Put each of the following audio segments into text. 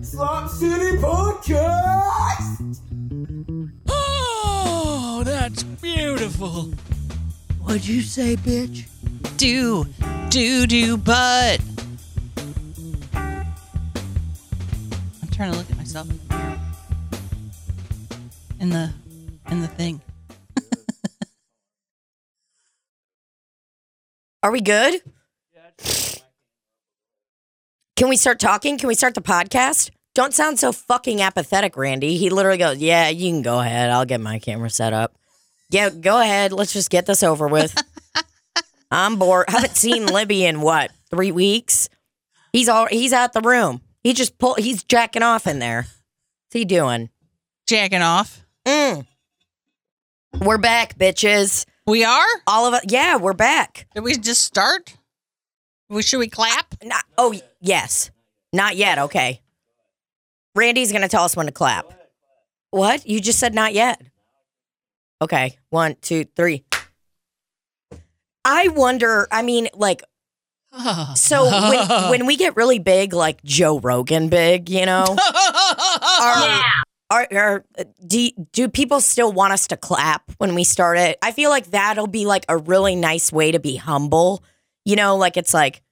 Slop City Podcast! Oh, that's beautiful. What'd you say, bitch? Do, do, do, but. I'm trying to look at myself in the mirror. In the, in the thing. Are we good? Can we start talking? Can we start the podcast? Don't sound so fucking apathetic, Randy. He literally goes, Yeah, you can go ahead. I'll get my camera set up. Yeah, go ahead. Let's just get this over with. I'm bored. haven't seen Libby in what, three weeks? He's all he's out the room. He just pull he's jacking off in there. What's he doing? Jacking off. Mm. We're back, bitches. We are? All of us Yeah, we're back. Did we just start? We, should we clap? Not, oh, yes. Not yet. Okay. Randy's going to tell us when to clap. What? You just said not yet. Okay. One, two, three. I wonder, I mean, like, so when, when we get really big, like Joe Rogan big, you know, are, are, are do, do people still want us to clap when we start it? I feel like that'll be like a really nice way to be humble. You know, like it's like,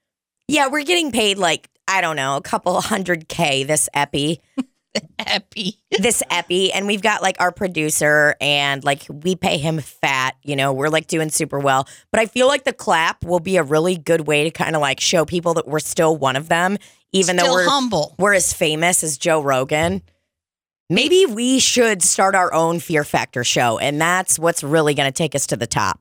yeah, we're getting paid like, I don't know, a couple hundred K this epi, epi. this epi. And we've got like our producer and like we pay him fat, you know, we're like doing super well. But I feel like the clap will be a really good way to kind of like show people that we're still one of them, even Still though we're humble. we're as famous as Joe Rogan. Maybe we should start our own Fear Factor show, and that's what's really going to take us to the top.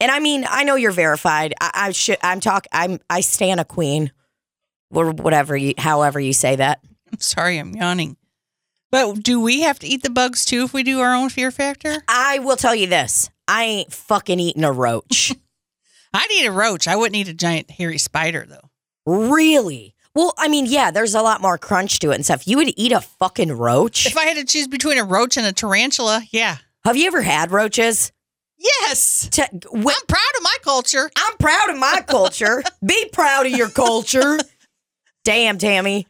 And I mean, I know you're verified. I, I should. I'm talk. I'm. I stand a queen, or whatever you, however you say that. I'm sorry, I'm yawning. But do we have to eat the bugs too if we do our own fear factor? I will tell you this: I ain't fucking eating a roach. I'd eat a roach. I wouldn't eat a giant hairy spider though. really? Well, I mean, yeah. There's a lot more crunch to it and stuff. You would eat a fucking roach? If I had to choose between a roach and a tarantula, yeah. Have you ever had roaches? Yes. To, wh- I'm proud of my culture. I'm proud of my culture. Be proud of your culture. Damn, Tammy.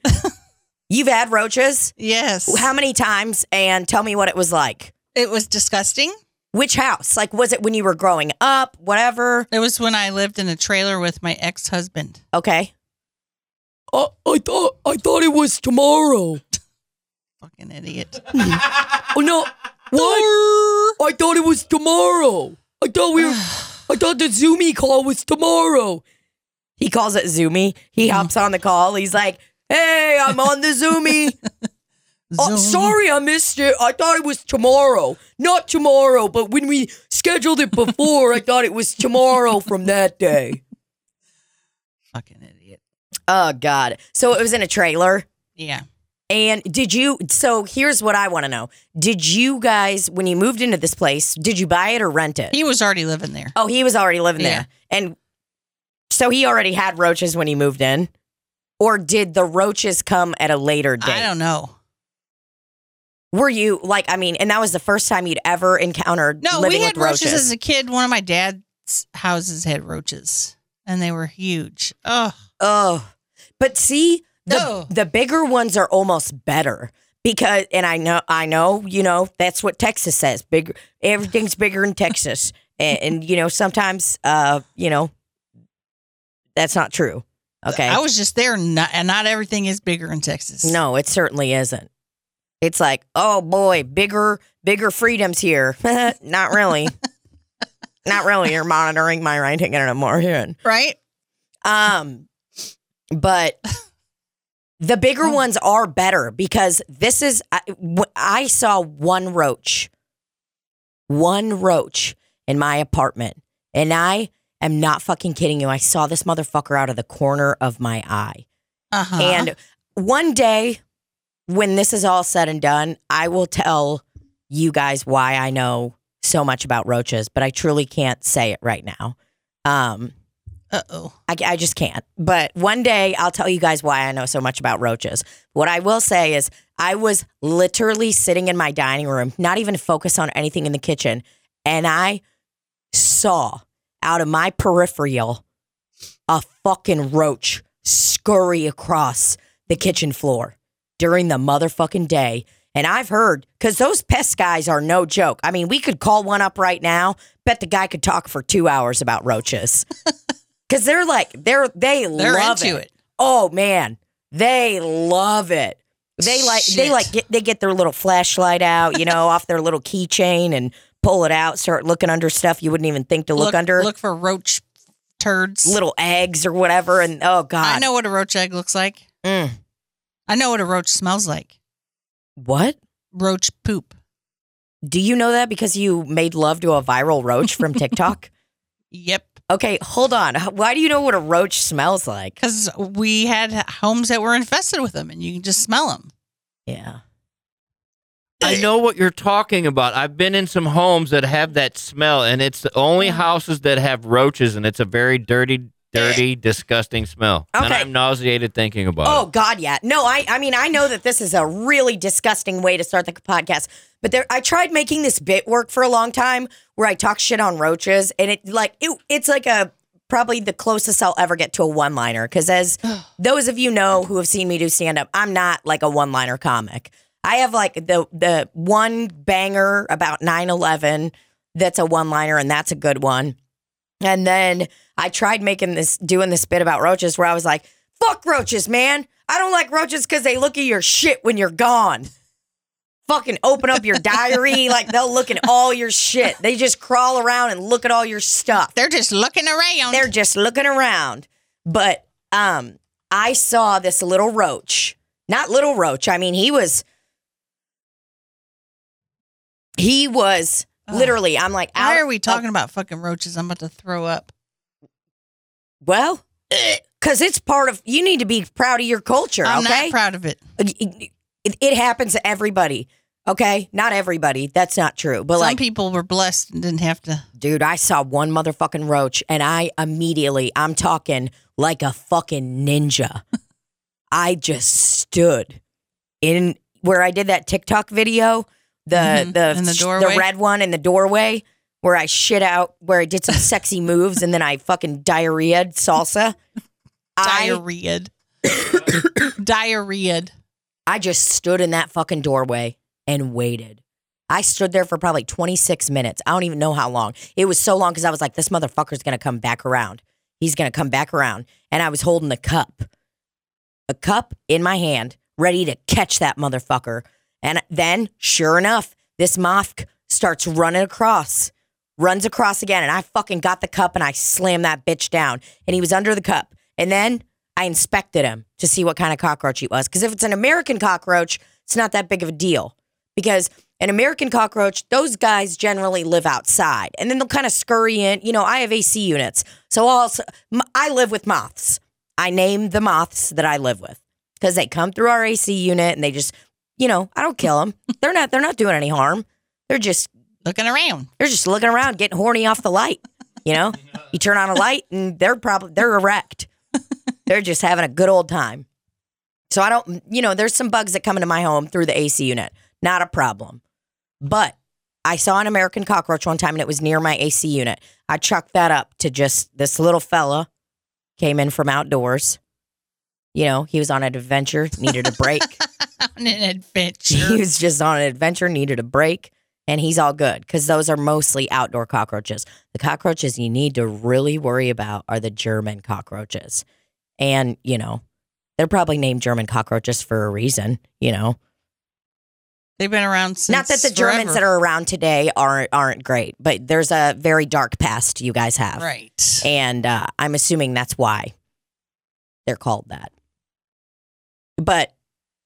You've had roaches? Yes. How many times? And tell me what it was like. It was disgusting. Which house? Like, was it when you were growing up? Whatever. It was when I lived in a trailer with my ex husband. Okay. Uh, I thought I thought it was tomorrow. Fucking idiot. Oh no! What? I thought it was tomorrow. I thought we were. I thought the Zoomy call was tomorrow. He calls it Zoomy. He hops on the call. He's like, hey, I'm on the Zoomy. Oh, Zoom. sorry, I missed it. I thought it was tomorrow. Not tomorrow, but when we scheduled it before, I thought it was tomorrow from that day. Fucking idiot. oh, God. So it was in a trailer. Yeah. And did you? So here's what I want to know: Did you guys, when you moved into this place, did you buy it or rent it? He was already living there. oh, he was already living Yeah. there, and so he already had roaches when he moved in, or did the roaches come at a later date? I don't know. Were you like? I mean, and that was the first time you'd ever encountered No, living we had with roaches. roaches as a kid. One of my dad's houses had roaches, and they were huge. Oh, oh, but see, No. the bigger ones are almost better. Because and I know I know you know that's what Texas says bigger everything's bigger in Texas and, and you know sometimes uh you know that's not true okay I was just there, not, and not everything is bigger in Texas. no it certainly isn't it's like oh boy bigger bigger freedoms here not really not really you're monitoring my writing anymore here right? Um, but the bigger Oh. ones are better because this is I saw one roach, one roach in my apartment, and I am not fucking kidding you. I saw this motherfucker out of the corner of my eye, Uh huh. and one day when this is all said and done, I will tell you guys why I know so much about roaches, but I truly can't say it right now. Um, uh oh. I, I just can't. But one day I'll tell you guys why I know so much about roaches. What I will say is, I was literally sitting in my dining room, not even focused on anything in the kitchen, and I saw out of my peripheral a fucking roach scurry across the kitchen floor. during the motherfucking day. And I've heard because those pest guys are no joke. I mean, we could call one up right now. Bet the guy could talk for two hours about roaches because they're like they're they They're love into it. it. Oh man, they love it. They like they like get, they get their little flashlight out, you know, off their little keychain and pull it out, start looking under stuff you wouldn't even think to look, under, Look for roach turds. little eggs or whatever. And oh god, I know what a roach egg looks like. Mm. I know what a roach smells like. what? Roach poop. Do you know that because you made love to a viral roach from TikTok? Yep. Okay, hold on. Why do you know what a roach smells like? Because we had homes that were infested with them, and you can just smell them. Yeah. I know what you're talking about. I've been in some homes that have that smell, and it's the only houses that have roaches, and it's a very dirty, dirty, eh. disgusting smell. And I'm nauseated thinking about Oh it. Oh God, yeah. No, I I mean I know that this is a really disgusting way to start the podcast, but there I tried making this bit work for a long time where I talk shit on roaches, and it like it, it's like a probably the closest I'll ever get to a one liner because as those of you know who have seen me do stand up, I'm not like a one liner comic. I have like the the one banger about 9-11 that's a one liner and that's a good one. And then I tried making this, doing this bit about roaches where I was like, fuck roaches, man. I don't like roaches because they look at your shit when you're gone. Fucking open up your diary. Like they'll look at all your shit. They just crawl around and look at all your stuff. They're just looking around. They're just looking around. But um, I saw this little roach. Not little roach. I mean, he was. He was Oh. literally. I'm like, Why out are we talking about fucking roaches? I'm about to throw up. Well, because it's part of. You need to be proud of your culture. I'm okay, not proud of it. Uh, it, it, it happens to everybody. Okay, not everybody. That's not true. But Some like, people were blessed and didn't have to. dude, I saw one motherfucking roach, and I immediately, I'm talking like a fucking ninja. I just stood in where I did that TikTok video, the Mhm, the the doorway? red one in the doorway, where I shit out, where I did some sexy moves, and then I fucking diarrheaed salsa. Diarrheaed. Diarrheaed. I just stood in that fucking doorway and waited. I stood there for probably 26 minutes. I don't even know how long. It was so long because I was like, this motherfucker's going to come back around. He's going to come back around. And I was holding a cup, a cup in my hand, ready to catch that motherfucker. And then, sure enough, this moth starts running across, runs across again. And I fucking got the cup and I slammed that bitch down. And he was under the cup. And then I inspected him to see what kind of cockroach he was. Because if it's an American cockroach, it's not that big of a deal. Because an American cockroach, those guys generally live outside and then they'll kind of scurry in. You know, I have AC units. So also, I live with moths. I name the moths that I live with because they come through our AC unit and they just, you know, I don't kill them. they're not, they're not doing any harm. They're just Looking around. they're just looking around, getting horny off the light. You know, you turn on a light and they're probably they're erect. they're just having a good old time. So I don't, you know, there's some bugs that come into my home through the AC unit. Not a problem. But I saw an American cockroach one time and it was near my AC unit. I chucked that up to just this little fella came in from outdoors. You know, he was on an adventure, needed a break. On an adventure. He was just on an adventure, needed a break, and he's all good because those are mostly outdoor cockroaches. The cockroaches you need to really worry about are the German cockroaches. And, you know, they're probably named German cockroaches for a reason, you know. They've been around since. Not that the Germans that are around today aren't aren't great, but there's a very dark past you guys have. Right. And uh, I'm assuming that's why they're called that. But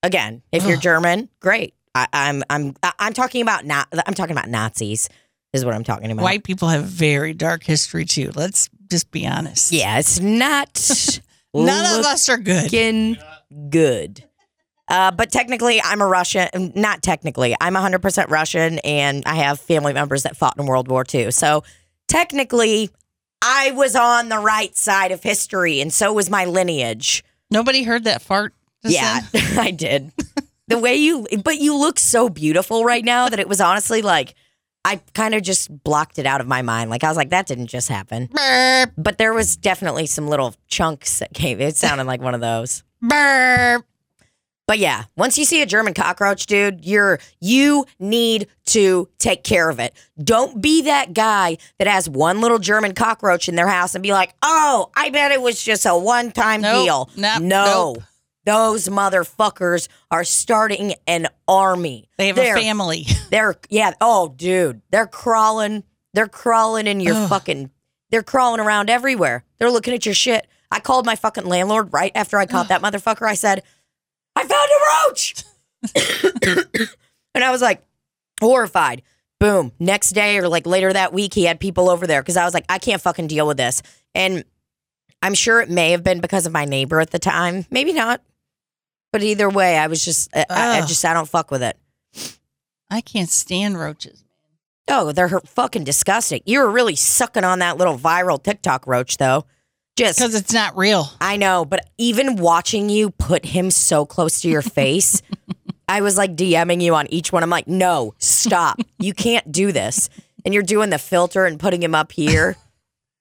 again, if you're. German, great. I, I'm I'm I'm talking about not. I'm talking about Nazis. Is what I'm talking about. White people have very dark history too. Let's just be honest. Yeah, it's not. None of us are good. good. Uh, but technically, I'm a Russian. Not technically, I'm 100% Russian, and I have family members that fought in World War II. So technically, I was on the right side of history, and so was my lineage. Nobody heard that fart. Yeah. I did. The way you, but you look so beautiful right now that it was honestly like I kind of just blocked it out of my mind. Like I was like, that didn't just happen. Burp. But there was definitely some little chunks that came. It sounded like one of those. Burp. But yeah, once you see a German cockroach, dude, you're you need to take care of it. Don't be that guy that has one little German cockroach in their house and be like, "Oh, I bet it was just a one-time Nope. deal." Nope. no. Nope. Those motherfuckers are starting an army. They have They're- a family. They're yeah, oh dude, they're crawling. They're crawling in your Ugh. fucking they're crawling around everywhere. They're looking at your shit. I called my fucking landlord right after I caught that motherfucker. I said, I found a roach. and I was like horrified. Boom. Next day or like later that week, he had people over there because I was like, I can't fucking deal with this. And I'm sure it may have been because of my neighbor at the time. Maybe not. But either way, I was just, I, I Ugh. just, I don't fuck with it. I can't stand roaches. Oh, they're fucking disgusting. You were really sucking on that little viral TikTok roach, though. Just, Because it's not real. I know, but even watching you put him so close to your face, I was like DMing you on each one. I'm like, no, stop. You can't do this. And you're doing the filter and putting him up here.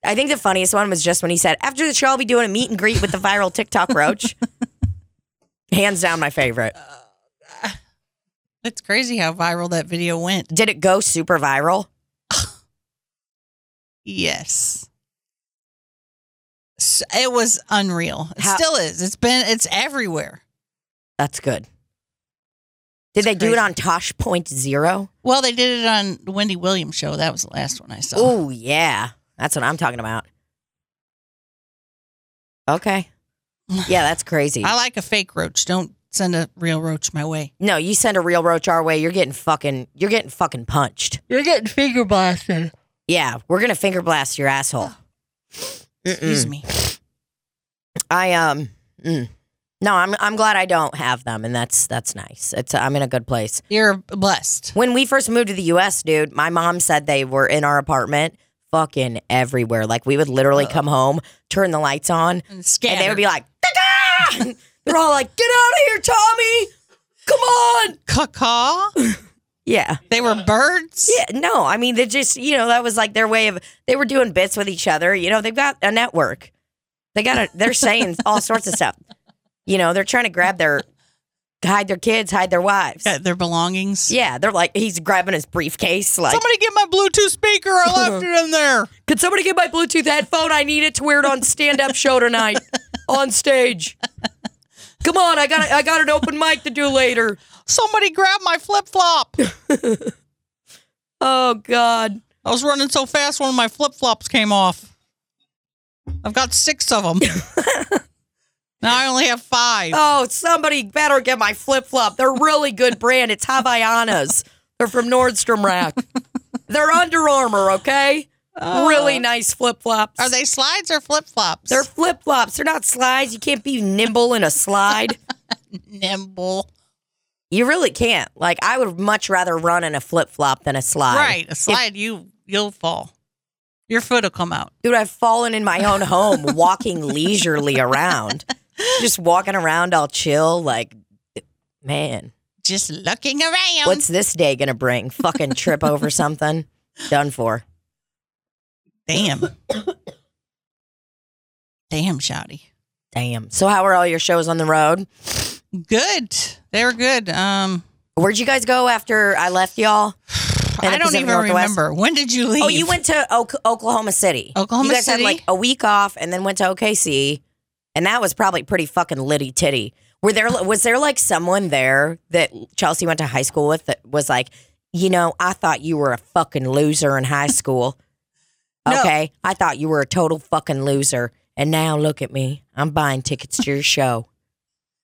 I think the funniest one was just when he said, after the show, I'll be doing a meet and greet with the viral TikTok roach. Hands down, my favorite. It's crazy how viral that video went. Did it go super viral? Yes. It was unreal. It How- still is. It's been, it's everywhere. That's good. Did they do it on Tosh Point Zero? Well, they did it on the Wendy Williams show. That was the last one I saw. Oh yeah, that's what I'm talking about. Okay, yeah, that's crazy. I like a fake roach. Don't send a real roach my way. no, you send a real roach our way, you're getting fucking, you're getting fucking punched. You're getting finger blasted. Yeah, we're gonna finger blast your asshole. Excuse me. I um, mm. no, I'm I'm glad I don't have them, and that's that's nice. It's I'm in a good place. You're blessed. When we first moved to the U.S., dude, my mom said they were in our apartment, fucking everywhere. Like we would literally come home, turn the lights on, And. And they would be like, they're all like, get out of here, Tommy. Come on. caw. Yeah. They were birds. Yeah. No, I mean, they just, you know, that was like their way of, they were doing bits with each other. You know, they've got a network. They got a, they're saying all sorts of stuff. You know, they're trying to grab their, hide their kids, hide their wives. Got their belongings. Yeah. They're like, he's grabbing his briefcase. Like, Somebody get my Bluetooth speaker. I left it in there. Could somebody get my Bluetooth headphone? I need it to wear it on stand up show tonight on stage. Come on, I got I got an open mic to do later. Somebody grab my flip flop. Oh God. I was running so fast, one of my flip flops came off. I've got six of them. Now I only have five. Oh, somebody better get my flip flop. They're really good brand. It's Havaianas. They're from Nordstrom Rack. They're Under Armour, okay? Oh. really nice flip flops. Are they slides or flip flops? they're flip flops. They're not slides. You can't be nimble in a slide. nimble. You really can't. Like, I would much rather run in a flip flop than a slide. Right. A slide, you you'll fall. Your foot will come out. Dude, I've fallen in my own home walking leisurely around. Just walking around all chill. Like, man, Just looking around. what's this day going to bring? Fucking trip over something? Done for. Damn. Damn, shouty. Damn. So, how are all your shows on the road? Good. They were good. Um, Where'd you guys go after I left y'all? I don't even Northwest? remember. When did you leave? Oh, you went to o- Oklahoma City. Oklahoma City. You guys City? had like a week off and then went to OKC, and that was probably pretty fucking litty titty. Were there was there like someone there that Chelsea went to high school with that was like, you know, I thought you were a fucking loser in high school. No. Okay, I thought you were a total fucking loser, and now look at me. I'm buying tickets to your show.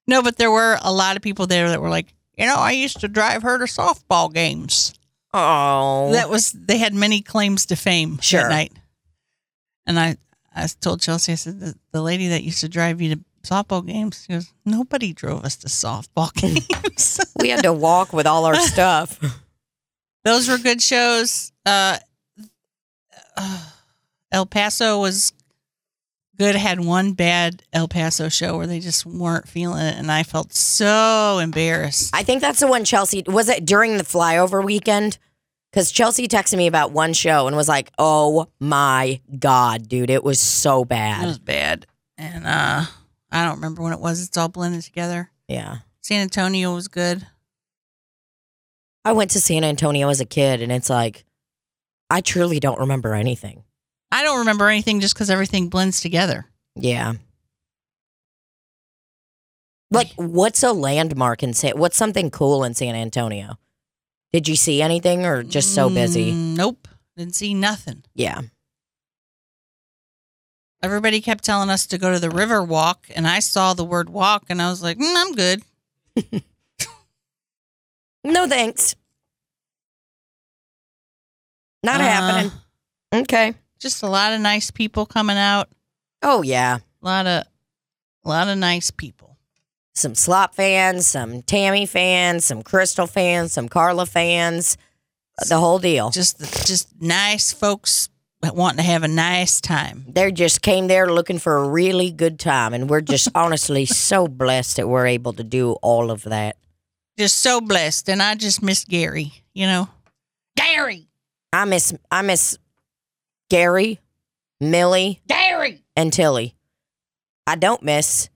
No, but there were a lot of people there that were like, you know, I used to drive her to softball games. Oh, That was they had many claims to fame Sure. that night. And I I told Chelsea, I said, the, the lady that used to drive you to softball games, she goes, nobody drove us to softball games. we had to walk with all our stuff. Those were good shows. Uh, uh, El Paso was good. Had one bad El Paso show where they just weren't feeling it, and I felt so embarrassed. I think that's the one Chelsea was it during the flyover weekend? Because Chelsea texted me about one show and was like, "Oh my god, dude, it was so bad. It was bad, and uh, I don't remember when it was. It's all blended together. Yeah, San Antonio was good. I went to San Antonio as a kid, and it's like, I truly don't remember anything. I don't remember anything just because everything blends together. Yeah. Like, what's a landmark in San? What's something cool in San Antonio? Did you see anything, or just so busy? Mm, nope. Didn't see nothing. Yeah. Everybody kept telling us to go to the river walk, and I saw the word walk, and I was like, mm, I'm good. No thanks. Not Uh, happening. Okay. Just a lot of nice people coming out. Oh yeah. A lot of, a lot of nice people. Some slop fans, some Tammy fans, some Crystal fans, some Carla fans. The whole deal. Just, just nice folks wanting to have a nice time. They just came there looking for a really good time, and we're just honestly so blessed that we're able to do all of that. Just so blessed, and I just miss Gary. You know, Gary, I miss I miss Gary, Millie, Gary. and Tilly. I don't miss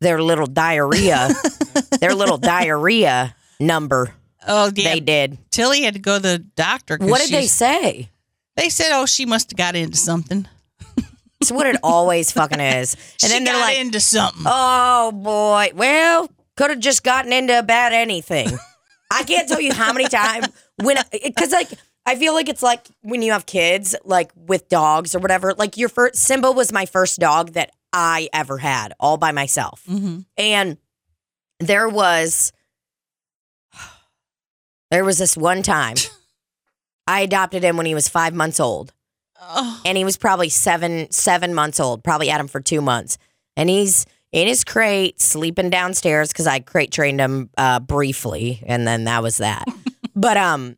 their little diarrhea, their little diarrhea number Oh yeah, they did. Tilly had to go to the doctor. What did they say? They said, "Oh, she must have got into something." It's what it always fucking is. And she then they're got like, into something. oh boy, well, could have just gotten into about anything. I can't tell you how many times when, because like, I feel like it's like when you have kids, like with dogs or whatever. Like your first, Simba was my first dog that I ever had all by myself. hmm And there was there was this one time I adopted him when he was five months old. Oh, And he was probably seven seven months old. Probably had him for two months. And he's in his crate, sleeping downstairs because I crate trained him uh, briefly, and then that was that. but um,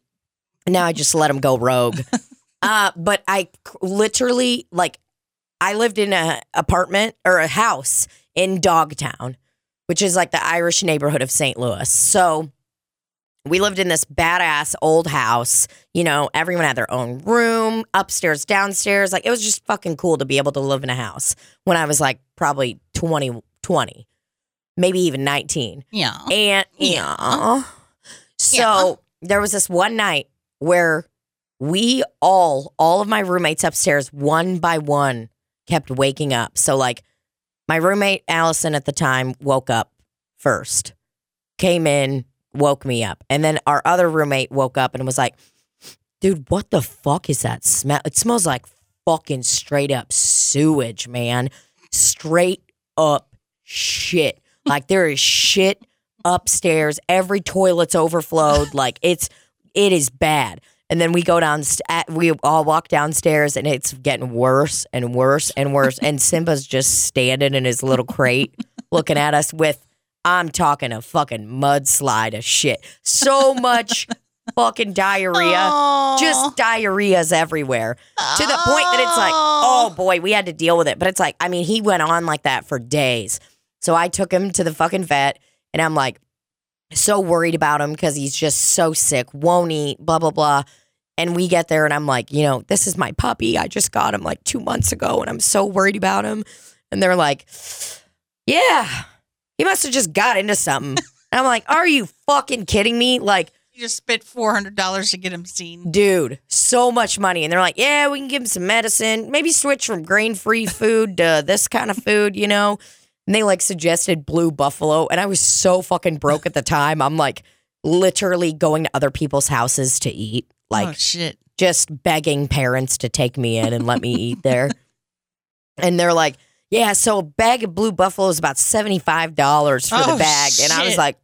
now I just let him go rogue. uh, but I literally like I lived in a apartment or a house in Dogtown, which is like the Irish neighborhood of St. Louis. So we lived in this badass old house. You know, everyone had their own room, upstairs, downstairs. Like it was just fucking cool to be able to live in a house when I was like probably 20, 20 maybe even 19. yeah. And Yeah. yeah. So there was this one night where we all, all of my roommates upstairs, one by one, kept waking up. So like my roommate Allison at the time woke up first, came in, woke me up. And then our other roommate woke up and was like, dude, what the fuck is that smell? It smells like fucking straight up sewage, man. Straight up shit. Like there is shit upstairs. Every toilet's overflowed. Like it's it is bad. And then we go down. We all walk downstairs, and it's getting worse and worse and worse. And Simba's just standing in his little crate, looking at us with. I'm talking a fucking mudslide of shit. So much fucking diarrhea. Aw. Just diarrheas everywhere to the point that it's like, oh boy, we had to deal with it. But it's like, I mean, he went on like that for days. So I took him to the fucking vet, and I'm like, so worried about him because he's just so sick, won't eat, blah, blah, blah. And we get there, and I'm like, you know, this is my puppy. I just got him like two months ago, and I'm so worried about him. And they're like, yeah, he must have just got into something. And I'm like, are you fucking kidding me? Like, You just spent four hundred dollars to get him seen. dude, so much money. And they're like, yeah, we can give him some medicine. Maybe switch from grain free food to this kind of food, you know? And they like suggested Blue Buffalo. And I was so fucking broke at the time. I'm like literally going to other people's houses to eat, oh, like oh shit! just begging parents to take me in and let me eat there. And they're like, yeah, so a bag of Blue Buffalo is about $75 for Oh, the bag. And I was like,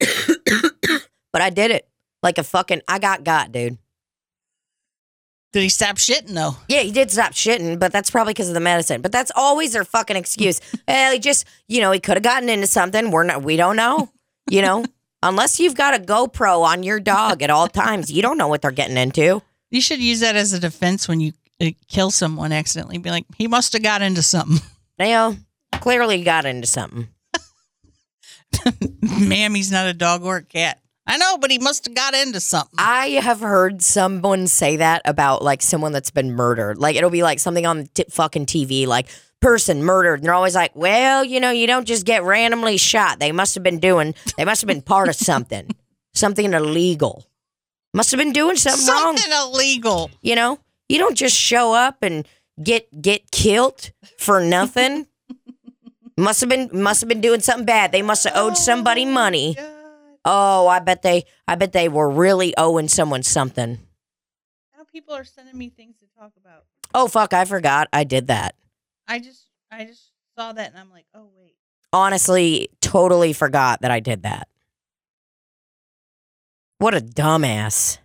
but I did it like a fucking, I got got, dude. Did he stop shitting though? Yeah, he did stop shitting, but that's probably because of the medicine. But that's always their fucking excuse. well, he just, you know, he could have gotten into something. We're not, we don't know, you know, unless you've got a GoPro on your dog at all times, you don't know what they're getting into. You should use that as a defense when you uh, kill someone accidentally. Be like, he must have got into something. You know, clearly got into something. Mammy's not a dog or a cat. I know, but he must have got into something. I have heard someone say that about like someone that's been murdered. Like it'll be like something on t- fucking TV, like person murdered. And they're always like, well, you know, you don't just get randomly shot. They must have been doing, they must have been part of something, something illegal. Must have been doing something, wrong. Something illegal. You know, you don't just show up and get get killed for nothing. must have been must have been doing something bad. They must have owed somebody money. Oh, Oh, I bet they I bet they were really owing someone something. Now people are sending me things to talk about. Oh fuck, I forgot I did that. I just I just saw that and I'm like, oh wait. Honestly, totally forgot that I did that. What a dumbass.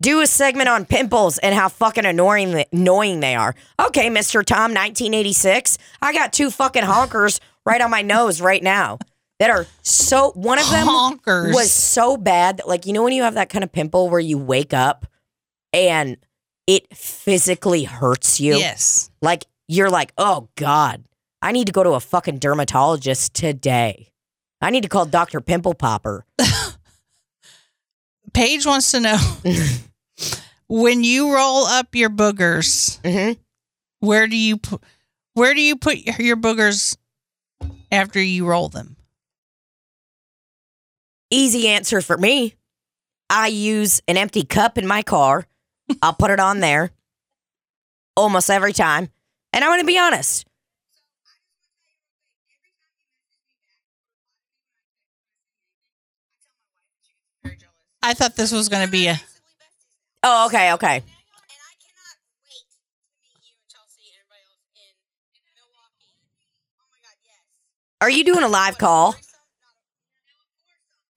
Do a segment on pimples and how fucking annoying annoying they are. Okay, Mr. Tom 1986. I got two fucking honkers right on my nose right now that are so one of them Honkers. was so bad that like you know when you have that kind of pimple where you wake up and it physically hurts you. Yes. Like you're like, "Oh god, I need to go to a fucking dermatologist today." I need to call Dr. Pimple Popper. Paige wants to know when you roll up your boogers, Mhm. where do you put where do you put your boogers after you roll them? Easy answer for me. I use an empty cup in my car. I'll put it on there almost every time. And I'm going to be honest. I thought this was going to be a Oh, okay, okay. Are you doing a live call?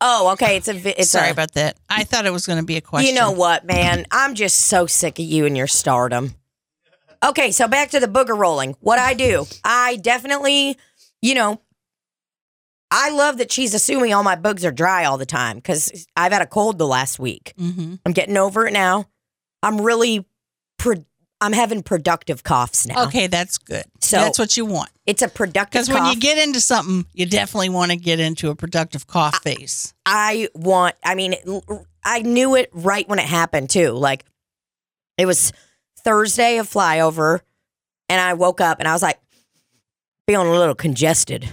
Oh, okay. It's a. vi- It's Sorry a, about that. I thought it was going to be a question. You know what, man? I'm just so sick of you and your stardom. Okay, so back to the booger rolling. What I do, I definitely, you know, I love that she's assuming all my bugs are dry all the time because I've had a cold the last week. hmm I'm getting over it now. I'm really, pro- I'm having productive coughs now. Okay, that's good. So- that's what you want. It's a productive Because when you get into something, you definitely want to get into a productive cough phase. I want, I mean, I knew it right when it happened too. Like it was Thursday of flyover, and I woke up and I was like, feeling a little congested.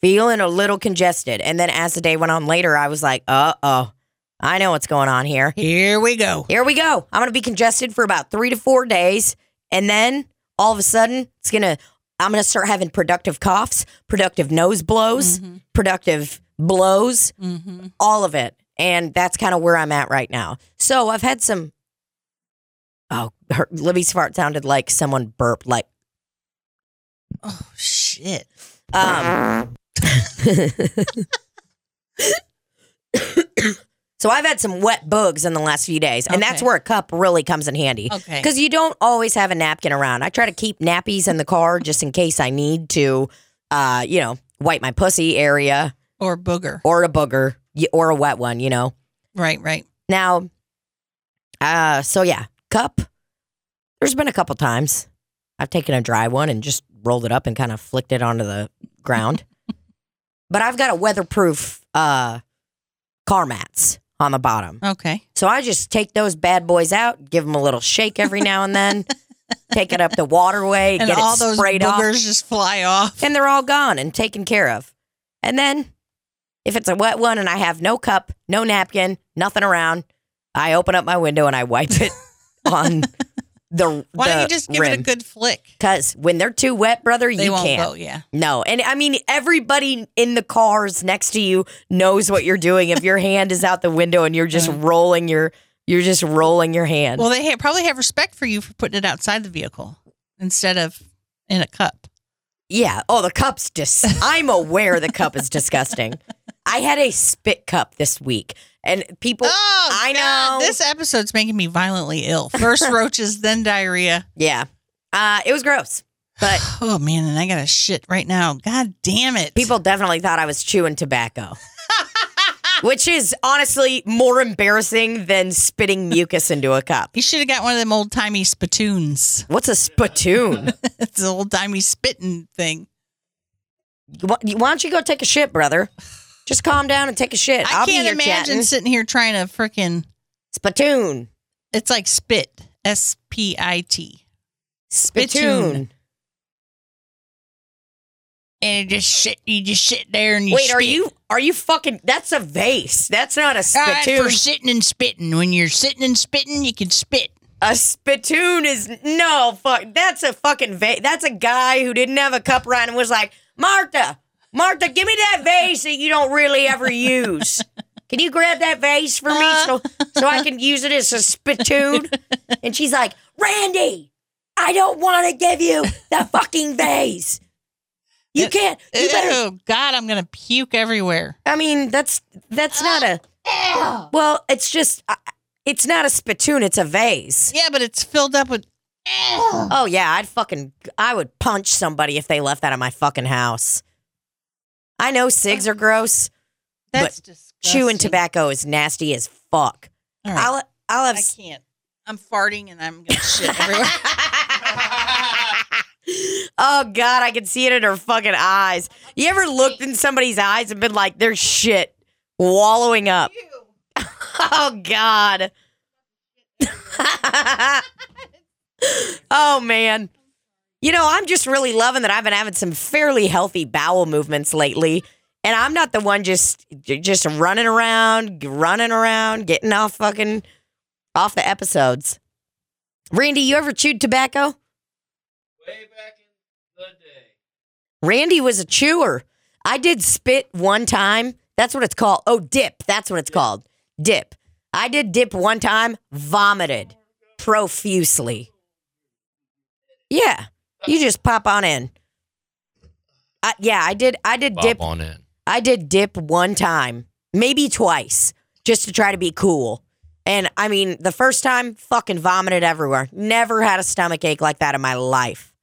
Feeling a little congested. And then as the day went on later, I was like, uh oh, I know what's going on here. Here we go. Here we go. I'm going to be congested for about three to four days. And then all of a sudden, it's going to, I'm going to start having productive coughs, productive nose blows, Mhm. productive blows hmm all of it. And that's kind of where I'm at right now. So I've had some. Oh, her, Libby's fart sounded like someone burped. Like, Oh shit! um. So I've had some wet bugs in the last few days, and that's where a cup really comes in handy. Okay. Because you don't always have a napkin around. I try to keep nappies in the car just in case I need to, uh, you know, wipe my pussy area Or booger. or a booger or a wet one, you know. Right. Right. Now, uh, so yeah, cup. There's been a couple times I've taken a dry one and just rolled it up and kind of flicked it onto the ground. but I've got a weatherproof uh car mats on the bottom. Okay. So I just take those bad boys out, give them a little shake every now and then, take it up the waterway, And get all it those sprayed off, boogers just fly off. and they're all gone and taken care of. And then if it's a wet one and I have no cup, no napkin, nothing around, I open up my window and I wipe it on the Why don't you just give it a good flick? Cause when they're too wet, brother, They you can't. go. Yeah. No, and I mean everybody in the cars next to you knows what you're doing. If your hand is out the window and you're just rolling your, you're just rolling your hand. Well, they ha- probably have respect for you for putting it outside the vehicle instead of in a cup. Yeah. Oh, the cup's dis. I'm aware the cup is disgusting. I had a spit cup this week, and people. Oh, I God, know. This episode's making me violently ill. First roaches, then diarrhea. Yeah. Uh, it was gross, but Oh man, and I got a shit right now. God damn it. people definitely thought I was chewing tobacco, which is honestly more embarrassing than spitting mucus into a cup. you should have got one of them old timey spittoons. What's a spittoon? it's an old timey spitting thing. why why don't you go take a shit, brother? Just calm down and take a shit. I I'll can't be here imagine chatting. sitting here trying to freaking. Spittoon. It's like spit. S P I T. Spittoon. And you just sit, you just sit there and you Wait, are spit. you are you fucking? That's a vase. That's not a All right, spittoon. for sitting and spitting. When you're sitting and spitting, you can spit. A spittoon is no fuck. That's a fucking vase. That's a guy who didn't have a cup right and was like, Martha, Martha, give me that vase that you don't really ever use. Can you grab that vase for me so so I can use it as a spittoon? And she's like, Randy, I don't want to give you the fucking vase. You can't. You better. Oh God, I'm gonna puke everywhere. I mean, that's that's not a. Well, it's just. uh, It's not a spittoon. It's a vase. Yeah, but it's filled up with. Oh yeah, I'd fucking I would punch somebody if they left that at my fucking house. I know cigs are gross. That's disgusting. Chewing tobacco is nasty as fuck. All right. I'll I'll have I can't. I'm farting and I'm gonna shit everywhere. Oh god, I can see it in her fucking eyes. You ever looked in somebody's eyes and been like, there's shit wallowing up? Oh god. oh man. You know, I'm just really loving that I've been having some fairly healthy bowel movements lately. And I'm not the one just just running around, running around, getting off fucking off the episodes. Randy, you ever chewed tobacco? Way back in the day. Randy was a chewer. I did spit one time. That's what it's called. Oh, dip. That's what it's called. Dip. I did dip one time, vomited profusely. Oh, yeah. You just pop on in. I, yeah, I did I did Bob dip on in. I did dip one time, maybe twice, just to try to be cool. And I mean, the first time, fucking vomited everywhere. Never had a stomach ache like that in my life.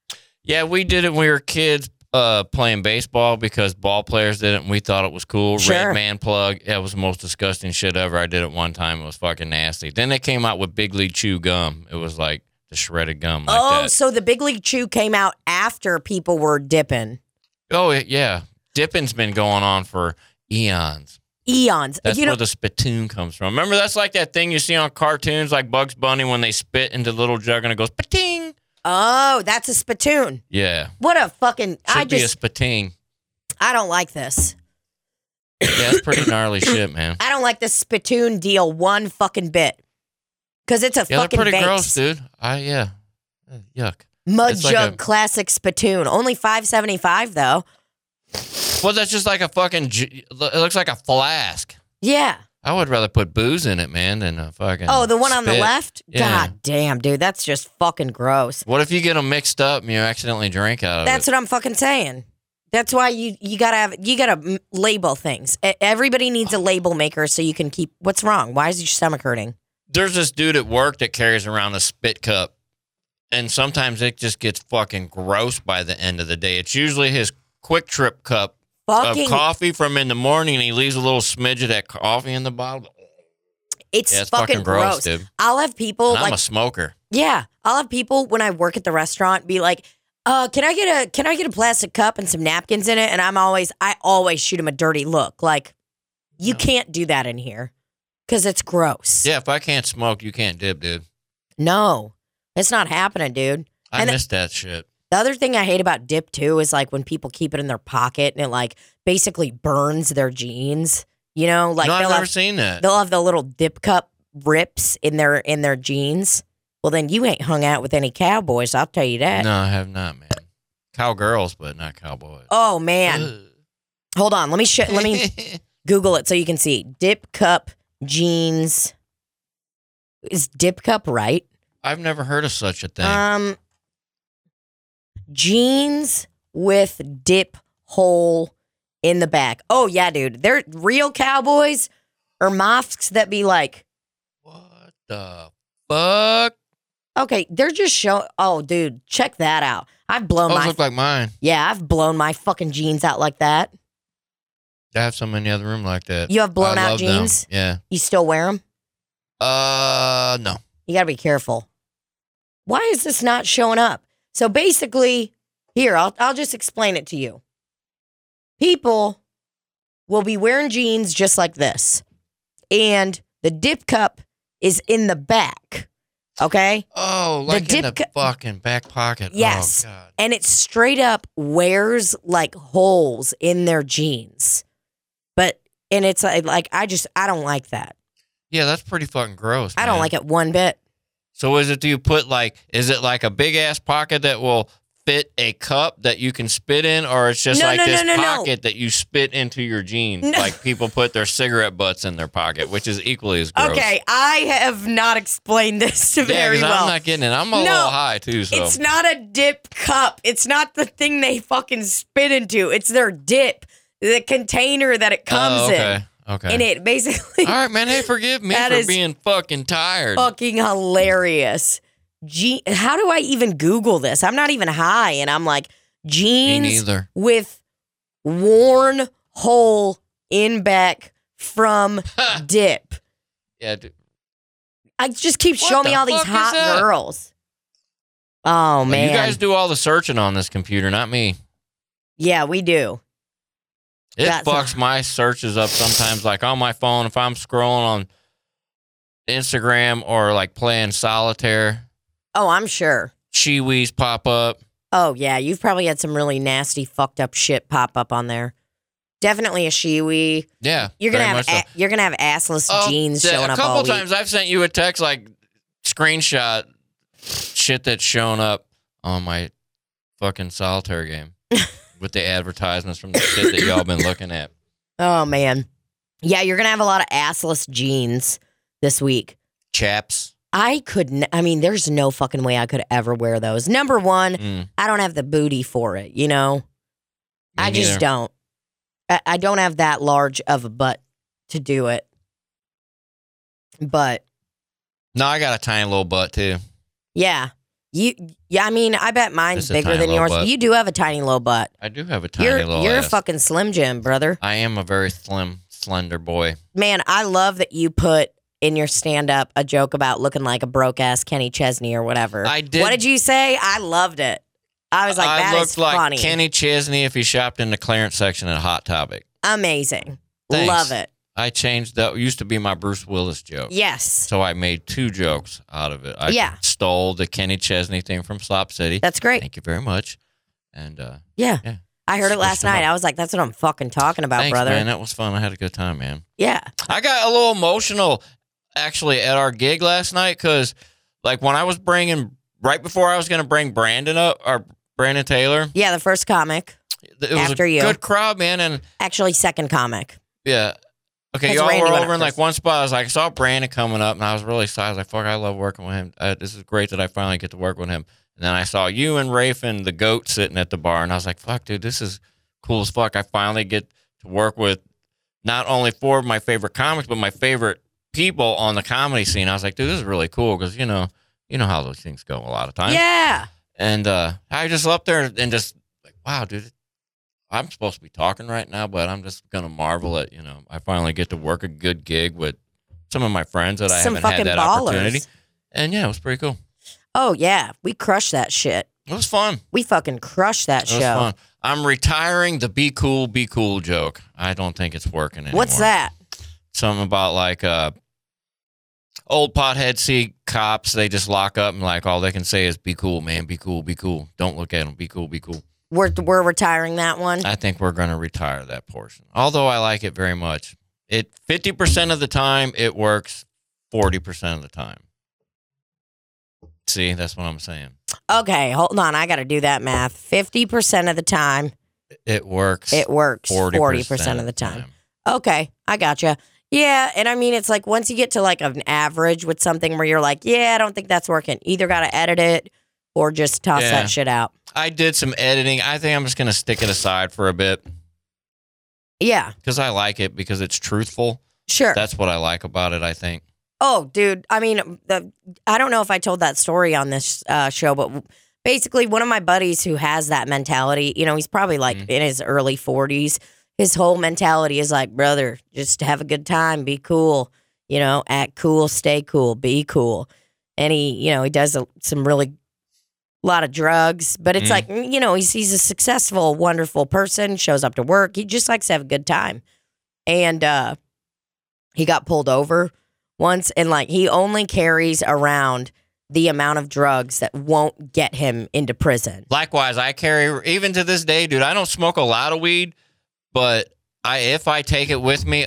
Yeah, we did it when we were kids uh, playing baseball because ball players did it and we thought it was cool. Sure. Red man plug. That was the most disgusting shit ever. I did it one time. It was fucking nasty. Then they came out with Big League Chew gum. It was like the shredded gum like oh, that. so the Big League Chew came out after people were dipping. oh, yeah. Dipping's been going on for eons. Eons. That's you know, where the spittoon comes from. Remember, that's like that thing you see on cartoons like Bugs Bunny when they spit into the little jug and it goes pating. oh, that's a spittoon. Yeah. What a fucking. Should I be a spitting. I don't like this. Yeah, it's pretty gnarly shit, man. I don't like this spittoon deal one fucking bit. Because it's a Yeah, they're fucking pretty vase. gross, dude. I yeah. Uh, Yuck. Mud It's like jug a- classic spittoon. Only five seventy five though. Well, that's just like a fucking. It looks like a flask. Yeah. I would rather put booze in it, man, than a fucking. Oh, the one on the left? Yeah. God damn, dude. That's just fucking gross. What if you get them mixed up and you accidentally drink out of That's it? That's what I'm fucking saying. That's why you you gotta have you gotta label things. Everybody needs a label maker so you can keep. What's wrong? Why is your stomach hurting? There's this dude at work that carries around a spit cup, and sometimes it just gets fucking gross by the end of the day. It's usually his QuikTrip cup Fucking, of coffee from in the morning, and he leaves a little smidge of that coffee in the bottle. it's, Yeah, it's fucking, fucking gross. gross, dude. I'll have people And I'm like a smoker. Yeah, I'll have people when I work at the restaurant be like, "Uh, can I get a can I get a plastic cup and some napkins in it?" And I'm always I always shoot them a dirty look, like, "You can't do that in here, because it's gross." Yeah, if I can't smoke, you can't dip, dude. No, it's not happening, dude. I And- miss that shit. The other thing I hate about dip too is like when people keep it in their pocket and it like basically burns their jeans. You know, like no, I've never have seen that. they'll have the little dip cup rips in their in their jeans. Well, then you ain't hung out with any cowboys. I'll tell you that. No, I have not, man. Cowgirls, but not cowboys. Oh man. Ugh. Hold on, let me sh- let me Google it so you can see. Dip cup jeans. Is dip cup right? I've never heard of such a thing. Um jeans with dip hole in the back. Oh yeah, dude. They're real cowboys or mosques that be like, what the fuck? okay, they're just show Oh, dude, check that out. I've blown Those my look like mine. Yeah, I've blown my fucking jeans out like that. I have some in the other room like that. You have blown I out love them. jeans? Yeah. You still wear them? Uh, no. You got to be careful. Why is this not showing up? So basically, here, I'll, I'll just explain it to you. People will be wearing jeans just like this, and the dip cup is in the back. Okay. Oh, like in dip the cu- fucking back pocket. Yes. Oh, God. And it straight up wears like holes in their jeans. And it's like, like I just, I don't like that. Yeah, that's pretty fucking gross. I don't man. like it one bit. So is it? Do you put like? Is it like a big ass pocket that will fit a cup that you can spit in, or it's just No, like no, this no, no. pocket that you spit into your jeans? No. Like people put their cigarette butts in their pocket, which is equally as gross. Okay. I have not explained this Yeah, very 'cause well. I'm not getting it. I'm a No, little high too. So It's not a dip cup. It's not the thing they fucking spit into. It's their dip, the container that it oh, comes oh, okay. in. Okay. And it basically All right, man. Hey, forgive me for being fucking tired. fucking hilarious. Je- how do I even Google this? I'm not even high, and I'm like jeans with worn hole in back from dip. Yeah, dude. I just keep What showing me all these hot girls. Oh man, You guys do all the searching on this computer, not me. yeah, we do. It That's- fucks my searches up sometimes. Like on my phone, if I'm scrolling on Instagram or like playing solitaire, Oh, I'm sure. Chiwis pop up. Oh yeah, you've probably had some really nasty, fucked up shit pop up on there. Definitely a shiwi. Yeah, You're gonna very have much so. a- you're gonna have assless Oh, jeans yeah, showing a up couple all week. times I've sent you a text like screenshot shit that's shown up on my fucking solitaire game with the advertisements from the shit that y'all been looking at. Oh man, yeah, you're gonna have a lot of assless jeans this week. Chaps. I couldn't. I mean, there's no fucking way I could ever wear those. Number one, Mm, I don't have the booty for it. You know, me I just don't. I, I don't have that large of a butt to do it. But No, I got a tiny little butt too. yeah, you. Yeah, I mean, I bet mine's a bigger tiny than little yours. butt. You do have a tiny little butt. I do have a tiny you're little you're ass. a fucking slim Jim, brother. I am a very slim, slender boy. Man, I love that you put in your stand up a joke about looking like a broke ass Kenny Chesney or whatever. I did- What did you say? I loved it. I was like, I that looked is like funny. Kenny Chesney if he shopped in the clearance section at Hot Topic. Amazing. Thanks. Love it. I changed that. Used to be my Bruce Willis joke. Yes. So I made two jokes out of it. I Yeah. stole the Kenny Chesney thing from Slop City. That's great. Thank you very much. And uh, Yeah. Yeah. I heard it last night. up. I was like, that's what I'm fucking talking about, thanks, brother. man. That was fun. I had a good time, man. Yeah. I got a little emotional actually at our gig last night because, like, when I was bringing right before I was going to bring Brandon up or Brandon Taylor, Yeah, the first comic. it was After a you. good crowd, man. And Actually, second comic. Yeah. Okay, y'all Randy were over in like one spot. I was like, I saw Brandon coming up, and I was really excited. I was like, fuck, I love working with him. Uh, this is great that I finally get to work with him. And then I saw you and Rafe and the goat sitting at the bar, and I was like, fuck, dude, this is cool as fuck. I finally get to work with not only four of my favorite comics, but my favorite people on the comedy scene. I was like, dude, this is really cool because you know, you know how those things go a lot of times. Yeah. And uh, I just up there and just like, wow, dude, I'm supposed to be talking right now, but I'm just gonna marvel at you know, I finally get to work a good gig with some of my friends that I Some haven't had that ballers. opportunity. And yeah, it was pretty cool. Oh, yeah. We crushed that shit. It was fun. We fucking crushed that It show. was fun. I'm retiring the be cool, be cool joke. I don't think it's working anymore. What's that? Something about like uh old pothead see cops, they just lock up and like all they can say is be cool, man, be cool, be cool. Don't look at them, be cool, be cool. We're, we're retiring that one. I think we're going to retire that portion. Although I like it very much. It 50% of the time it works, 40% of the time. See, that's what I'm saying. Okay, hold on. I got to do that math. 50% of the time, It works. it works 40%, 40%, of the time. Okay, I gotcha. Yeah, and I mean, it's like once you get to like an average with something where you're like, yeah, I don't think that's working. Either got to edit it or just toss Yeah. that shit out. I did some editing. I think I'm just going to stick it aside for a bit Yeah, because I like it because it's truthful. sure. That's what I like about it, I think. Oh, dude. I mean, the, I don't know if I told that story on this uh, show, but basically, one of my buddies who has that mentality, you know, he's probably like Mhm. in his early 40s. His whole mentality is like, brother, just have a good time, be cool, you know, act cool, stay cool, be cool. And he, you know, he does a, some really, lot of drugs, but it's Mhm. like, you know, he's, he's a successful, wonderful person, shows up to work. He just likes to have a good time. And uh, he got pulled over once and like he only carries around the amount of drugs that won't get him into prison. Likewise, I carry even to this day, dude. I don't smoke a lot of weed, but I if I take it with me,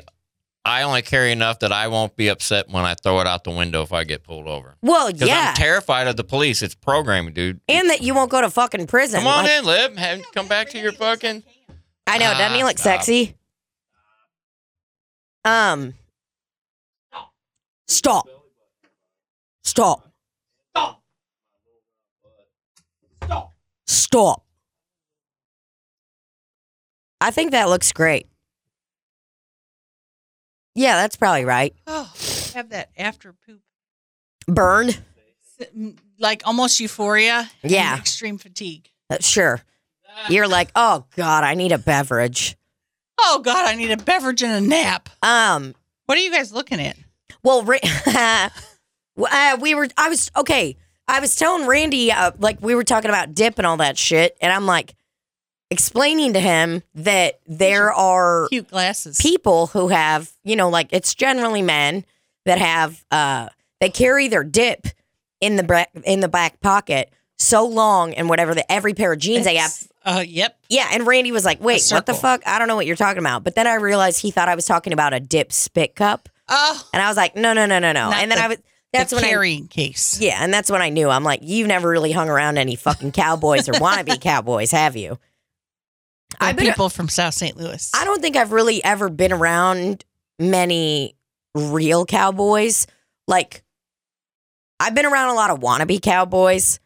I only carry enough that I won't be upset when I throw it out the window if I get pulled over. Well, yeah. I'm terrified of the police. It's programming, dude. and that you won't go to fucking prison. Come on Like, in, Lib. Have, come back to your fucking. I know, doesn't he look stop. sexy? Um. Stop. Stop. Stop. Stop. I think that looks great. Yeah, that's probably right. Oh, have that after poop, Burn? like almost euphoria. and Yeah. extreme fatigue. Uh, sure. You're like, oh God, I need a beverage. Oh God, I need a beverage and a nap. Um, What are you guys looking at? Well, uh, we were. I was okay. I was telling Randy, uh, like we were talking about dip and all that shit, and I'm like explaining to him that there are Cute glasses. people who have, you know, like it's generally men that have, uh, they carry their dip in the back in the back pocket so long and whatever that every pair of jeans they have. Uh, yep. Yeah, and Randy was like, "Wait, what the fuck? I don't know what you're talking about." But then I realized he thought I was talking about a dip spit cup. Oh, And I was like, no, no, no, no, no. And then the- I was, that's the when I, carrying case. yeah, and that's when I knew. I'm like, you've never really hung around any fucking cowboys or wannabe cowboys, have you? By I've been, people from South St. Louis. I don't think I've really ever been around many real cowboys. Like, I've been around a lot of wannabe cowboys.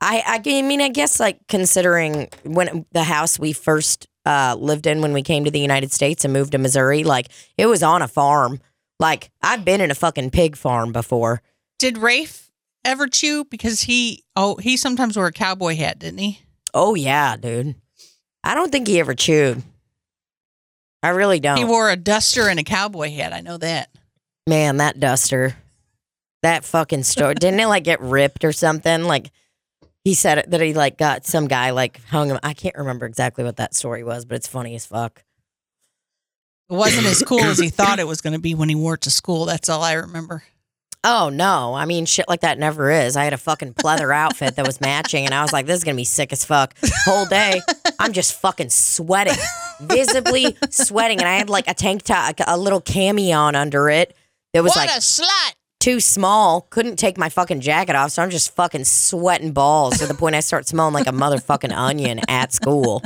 I I mean, I guess like considering when the house we first uh, lived in when we came to the United States and moved to Missouri, like it was on a farm. Like I've been in a fucking pig farm before. Did Rafe ever chew? Because he, oh, he sometimes wore a cowboy hat, didn't he? Oh yeah, dude. I don't think he ever chewed. I really don't. He wore a duster and a cowboy hat. I know that. Man, that duster, that fucking store, didn't it like get ripped or something? Like he said that he like got some guy like hung him. I can't remember exactly what that story was, but it's funny as fuck. It wasn't as cool as he thought it was going to be when he wore it to school. That's all I remember. Oh no, I mean shit like that never is. I had a fucking pleather outfit that was matching, and I was like, "This is gonna be sick as fuck." Whole day, I'm just fucking sweating, visibly sweating, and I had like a tank top, a little cami on under it. That was what like a slut! too small. Couldn't take my fucking jacket off, so I'm just fucking sweating balls to the point I start smelling like a motherfucking onion at school.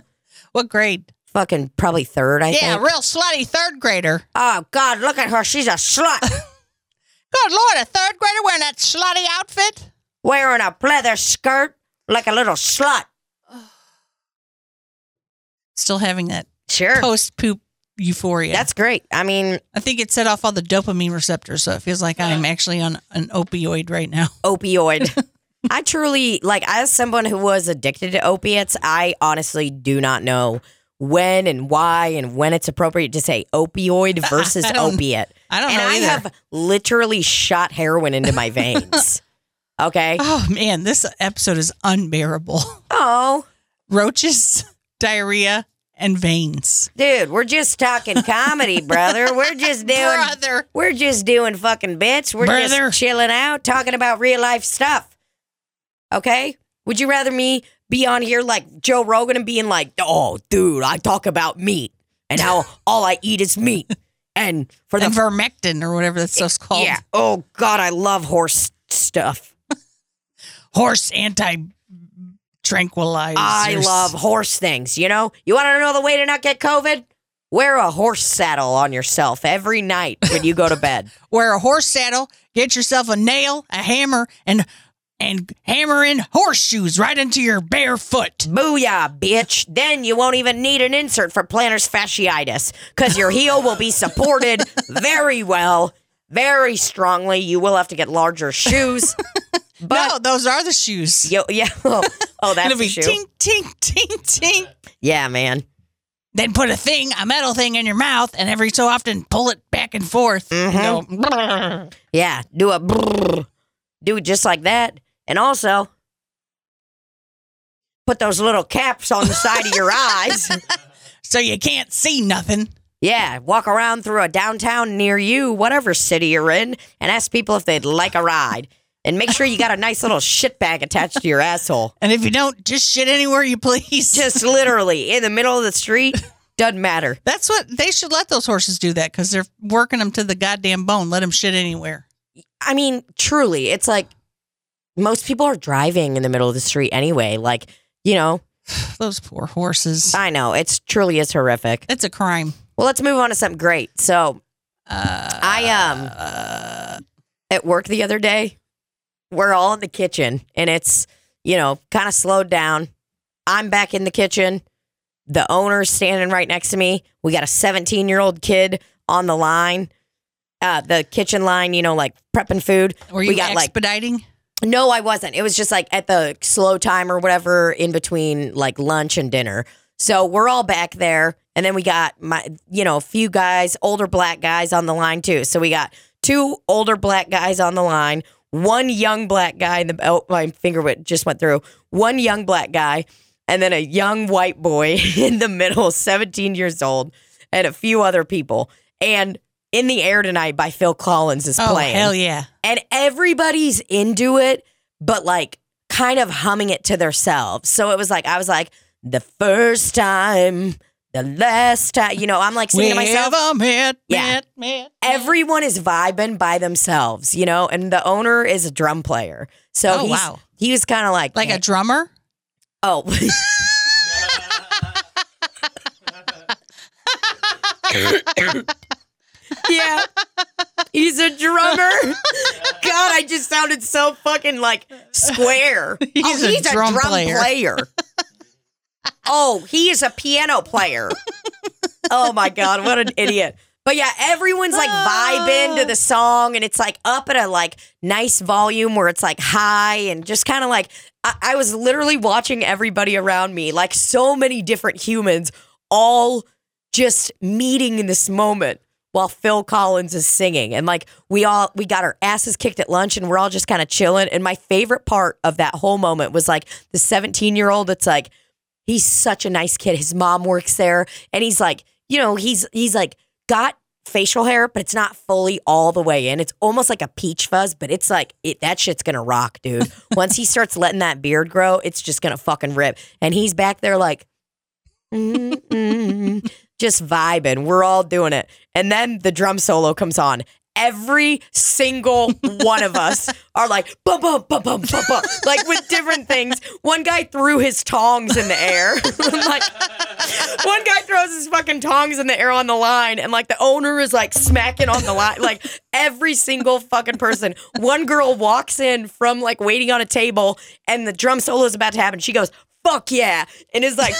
What grade? Fucking probably third, I Yeah, think. Yeah, real slutty third grader. Oh God, look at her. She's a slut. Good lord, a third grader wearing that slutty outfit? Wearing a pleather skirt like a little slut. Still having that Sure. post poop euphoria. That's great. I mean, I think it set off all the dopamine receptors, so it feels like I'm actually on an opioid right now. opioid. I truly like as someone who was addicted to opiates, I honestly do not know when and why and when it's appropriate to say opioid versus I opiate. I don't and know I have literally shot heroin into my veins. okay. Oh man, this episode is unbearable. Oh, Roaches, diarrhea, and veins. dude, we're just talking comedy, brother. We're just doing Brother. we're just doing fucking bits. We're Brother. just chilling out, talking about real life stuff. Okay? Would you rather me be on here like Joe Rogan and being like, oh, dude, I talk about meat and how all I eat is meat. And for the And vermectin or whatever that's so called. yeah, oh god, I love horse stuff. Horse anti tranquilizers. I love horse things. You know, you want to know the way to not get COVID? Wear a horse saddle on yourself every night when you go to bed. Wear a horse saddle, get yourself a nail, a hammer, and and hammer in horseshoes right into your bare foot. Booyah, bitch. Then you won't even need an insert for plantar fasciitis because your heel will be supported very well, very strongly. You will have to get larger shoes. But no, those are the shoes. yo, yeah. Oh, oh, that's It'll be shoe. tink, tink, tink, tink. Yeah, man. Then put a thing, a metal thing in your mouth, and every so often pull it back and forth. and mm-hmm. go, Yeah, do a brrr. do it just like that, and also put those little caps on the side of your eyes. so you can't see nothing. Yeah, walk around through a downtown near you, whatever city you're in, and ask people if they'd like a ride. And make sure you got a nice little shit bag attached to your asshole. And if you don't, just shit anywhere you please. Just literally in the middle of the street. Doesn't matter. That's what they should let those horses do that because they're working them to the goddamn bone. Let them shit anywhere. I mean, truly, it's like most people are driving in the middle of the street anyway. Like, you know, Those poor horses. I know it's truly is horrific. It's a crime. Well, let's move on to something great. So, Uh, I um uh, at work the other day, we're all in the kitchen and it's, you know, kind of slowed down. I'm back in the kitchen. The owner's standing right next to me. We got a 17 year old kid on the line, uh, the kitchen line, you know, like prepping food. were you we got like expediting? No, I wasn't. It was just like at the slow time or whatever in between like lunch and dinner. So we're all back there. And then we got my, you know, a few guys, older black guys on the line too. So we got two older black guys on the line, one young black guy in the, oh, my finger went, just went through, one young black guy, and then a young white boy in the middle, 17 years old, and a few other people. And In the Air Tonight by Phil Collins is Oh playing hell yeah! and everybody's into it, but like kind of humming it to themselves. So it was like I was like the first time, the last time, you know. I'm like singing to myself. Met, Yeah. met, met, Everyone is vibing by themselves, you know. And the owner is a drum player, so Oh, he's, wow. he was kind of like like a eh. drummer. oh. yeah. He's a drummer. God, I just sounded so fucking like square. He's oh, a he's a drum drum, player. player. oh, he is a piano player. oh my God, what an idiot. But yeah, everyone's like vibing to the oh. song and it's like up at a like nice volume where it's like high and just kind of like I-, I was literally watching everybody around me, like so many different humans, all just meeting in this moment while Phil Collins is singing. And like we all we got our asses kicked at lunch and we're all just kind of chilling. And my favorite part of that whole moment was like the 17 year old that's like, he's such a nice kid. His mom works there. And he's like, you know, he's he's like got facial hair, but it's not fully all the way in. It's almost like a peach fuzz, but it's like it that shit's gonna rock, dude. Once he starts letting that beard grow, it's just gonna fucking rip. And he's back there like mm, mm, just vibing. We're all doing it. And then the drum solo comes on. Every single one of us are like, bum, bum, bum, bum, bum, bum, like with different things. One guy threw his tongs in the air. like, one guy throws his fucking tongs in the air on the line, and like the owner is like smacking on the line. Like every single fucking person. One girl walks in from like waiting on a table, and the drum solo is about to happen. She goes, fuck yeah. And it's like,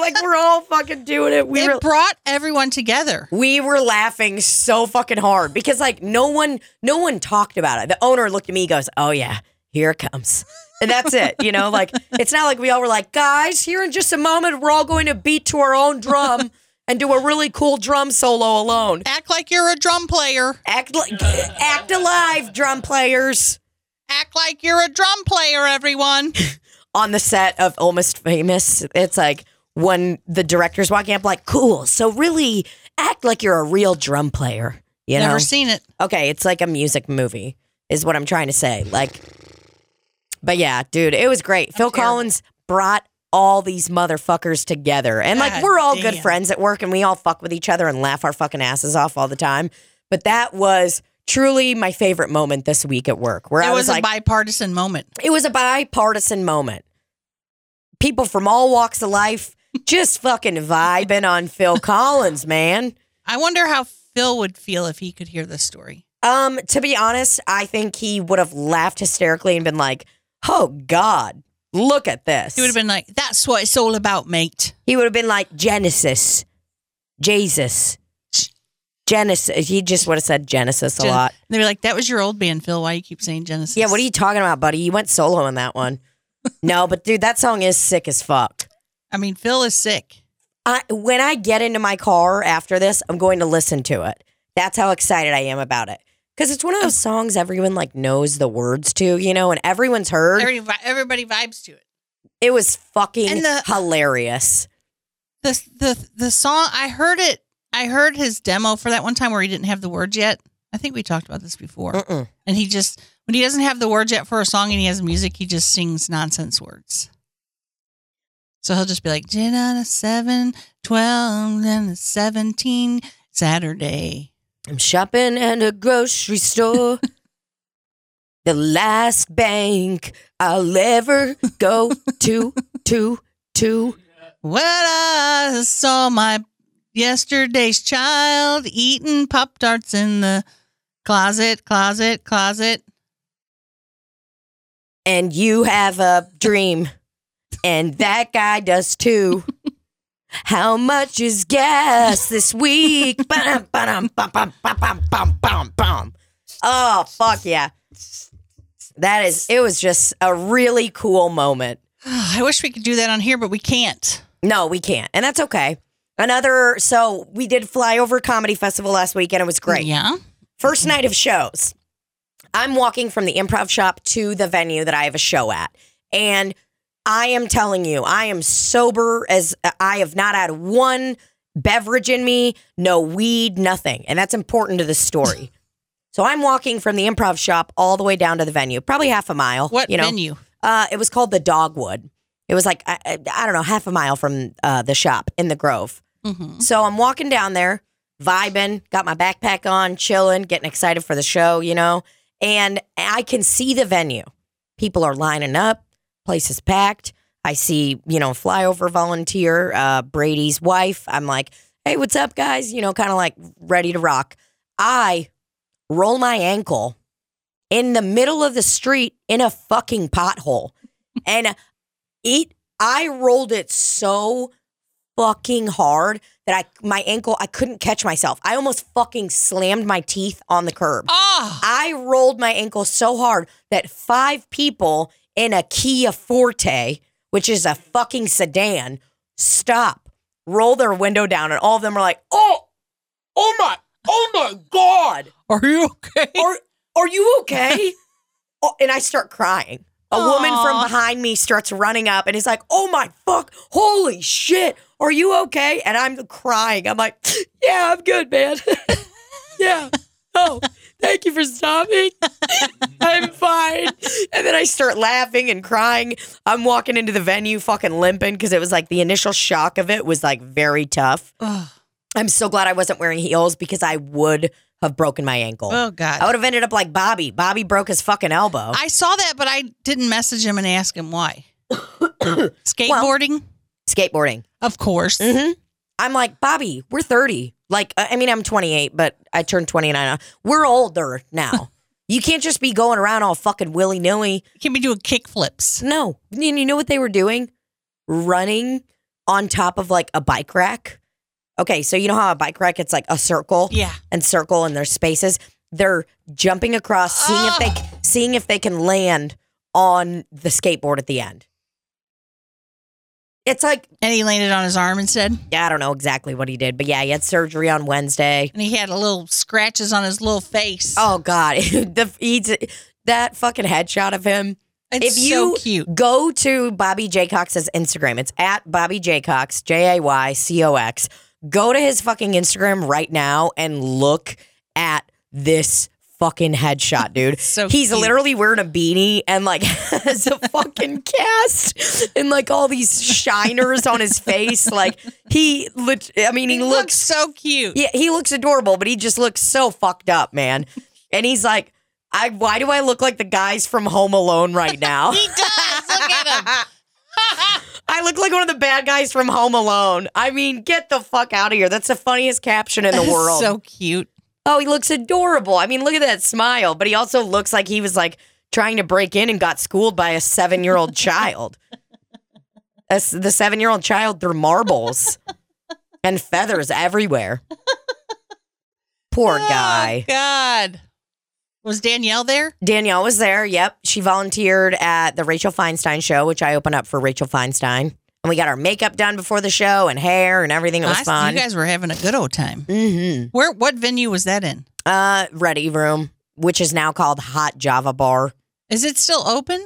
like we're all fucking doing it. We It were brought everyone together. we were laughing so fucking hard because like no one no one talked about it. The owner looked at me, goes, Oh yeah, here it comes. And that's it. You know, like it's not like we all were like, guys, here in just a moment, we're all going to beat to our own drum and do a really cool drum solo alone. Act like you're a drum player. Act like act alive, drum players. Act like you're a drum player, everyone. on the set of Almost Famous. It's like when the director's walking up, like, cool. So really act like you're a real drum player. You know? Never seen it. okay, it's like a music movie, is what I'm trying to say. Like, but yeah, dude, it was great. Phil terrible. Collins brought all these motherfuckers together. And like, God we're all good friends at work and we all fuck with each other and laugh our fucking asses off all the time. But that was truly my favorite moment this week at work where It I was, was, like, a bipartisan moment. it was a bipartisan moment. People from all walks of life just fucking vibing on Phil Collins, man. I wonder how Phil would feel if he could hear this story. Um, to be honest, I think he would have laughed hysterically and been like, "Oh God, look at this." He would have been like, "That's what it's all about, mate." He would have been like Genesis, Jesus, Genesis. He just would have said Genesis a Gen- lot. they were like, "That was your old band, Phil. Why you keep saying Genesis?" Yeah, what are you talking about, buddy? You went solo on that one. no, but dude, that song is sick as fuck. I mean, Phil is sick. I, when I get into my car after this, I'm going to listen to it. That's how excited I am about it. Because it's one of those songs everyone like knows the words to, you know, and everyone's heard. Everybody, everybody vibes to it. it was fucking And the- hilarious. the the the song I heard it I heard his demo for that one time where he didn't have the words yet. I think we talked about this before. Mm-mm. And he just When he doesn't have the words yet for a song and he has music, he just sings nonsense words. So he'll just be like, Gin on a 7, 12, and a 17 Saturday. I'm shopping at a grocery store. the last bank I'll ever go to, to, to. Well, I saw my yesterday's child eating Pop Tarts in the closet, closet, closet. And you have a dream, and that guy does too. How much is gas this week? Bum, bum, bum, bum. Oh, fuck yeah. That is, it was just a really cool moment. I wish we could do that on here, but we can't. No, we can't. And that's okay. Another, so we did Flyover Comedy Festival last week and it was great. Yeah. First night of shows. I'm walking from the improv shop to the venue that I have a show at. And I am telling you, I am sober as I have not had one beverage in me, no weed, nothing. And that's important to the story. so I'm walking from the improv shop all the way down to the venue, probably half a mile. What you know? venue? Uh, it was called the Dogwood. It was like, I, I, I don't know, half a mile from uh, the shop in the Grove. Mm-hmm. So I'm walking down there, vibing, got my backpack on, chilling, getting excited for the show, you know, and I can see the venue. People are lining up, place is packed. I see, you know, flyover volunteer, uh, Brady's wife. I'm like, hey, what's up, guys? You know, kind of like ready to rock. I roll my ankle in the middle of the street in a fucking pothole. and it, I rolled it so fucking hard that I my ankle I couldn't catch myself. I almost fucking slammed my teeth on the curb. Oh, I rolled my ankle so hard that five people in a Kia Forte, which is a fucking sedan, stop, roll their window down, and all of them are like, "Oh, oh my, oh my god, are you okay? are are you okay?" oh, and I start crying. A woman from behind me starts running up and is like, "Oh my fuck, holy shit, are you okay?" And I'm crying. I'm like, "Yeah, I'm good, man. yeah, oh." Thank you for stopping. I'm fine. And then I start laughing and crying. I'm walking into the venue fucking limping because it was like the initial shock of it was like very tough. I'm so glad I wasn't wearing heels because I would have broken my ankle. oh God. I would have ended up like Bobby. Bobby broke his fucking elbow. I saw that, but I didn't message him and ask him why. Skateboarding, Skateboarding. of course. hmm I'm like, Bobby, we're 30. Like, I mean, I'm 28, but I turned 29. We're older now. you can't just be going around all fucking willy nilly. can't be doing kick flips. No. And you know what they were doing? Running on top of like a bike rack. Okay, so you know how a bike rack it's like a circle Yeah. and circle and there's spaces. They're jumping across, seeing if they seeing if they can land on the skateboard at the end. It's like And he landed on his arm instead. yeah, I don't know exactly what he did, but yeah, he had surgery on Wednesday. And he had a little scratches on his little face. Oh God, the he's, that fucking headshot of him. it's if you so cute. Go to Bobby Jay Cox's Instagram. It's at Bobby Jay Cox, J A Y C O X. Go to his fucking Instagram right now and look at this fucking headshot, dude. So He's cute. literally wearing a beanie and like has a fucking cast and like all these shiners on his face. Like he, lit- I mean, he, He looks looks so cute. yeah, he looks adorable, but he just looks so fucked up, man. And he's like, I why do I look like the guys from Home Alone right now? He does. Look at him. I look like one of the bad guys from Home Alone. I mean, get the fuck out of here. That's the funniest caption in the world. so cute. Oh, he looks adorable. I mean, look at that smile. But he also looks like he was like trying to break in and got schooled by a seven year old child. As the seven year old child threw marbles and feathers everywhere. Poor oh, guy. Oh, God. Was Danielle there? Danielle was there. Yep. She volunteered at the Rachel Feinstein show, which I open up for Rachel Feinstein. And we got our makeup done before the show and hair and everything. It was I- fun. You guys were having a good old time. mm-hmm. Where? What venue was that in? Uh, Ready Room, which is now called Hot Java Bar. Is it still open?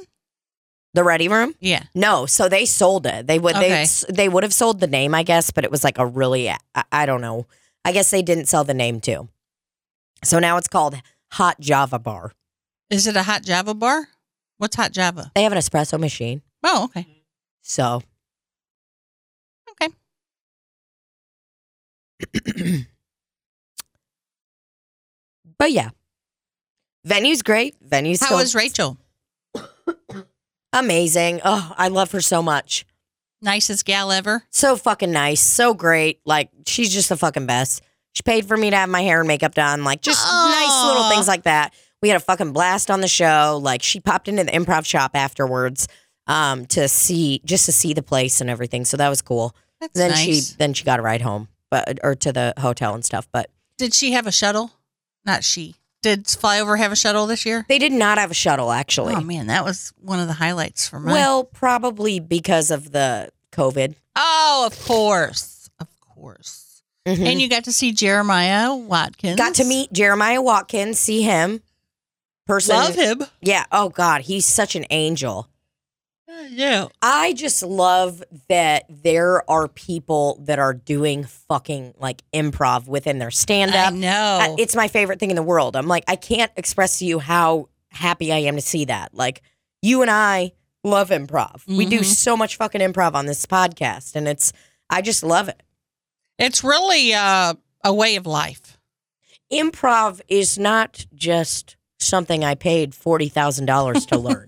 The Ready Room? Yeah. No, so they sold it. They would Okay. they they would have sold the name, I guess, but it was like a really I, I don't know. I guess they didn't sell the name too. So now it's called Hot Java Bar. Is it a hot Java bar? What's hot Java? They have an espresso machine. Oh, okay. So but yeah. Venue's great. Venue's How is Rachel? amazing. Oh, I love her so much. Nicest gal ever. So fucking nice. So great. Like she's just the fucking best. She paid for me to have my hair and makeup done. Like just nice little things like that. We had a fucking blast on the show. Like she popped into the improv shop afterwards um to see just to see the place and everything. So that was cool. That's then nice. she then she got a ride home, but or to the hotel and stuff. But Did she have a shuttle? Not she. Did Flyover have a shuttle this year? they did not have a shuttle actually. Oh man, that was one of the highlights for me. well, probably because of the COVID. oh, of course, of course. Mhm. And you got to see Jeremiah Watkins. got to meet Jeremiah Watkins, see him. Person love him. Yeah. Oh God, he's such an angel. Yeah. I just love that there are people that are doing fucking like improv within their stand I up. know. It's my favorite thing in the world. I'm like, I can't express to you how happy I am to see that. Like, you and I love improv. We do Mhm. so much fucking improv on this podcast, and it's, I just love it. it's really uh, a way of life. Improv is not just something I paid $40,000 to learn.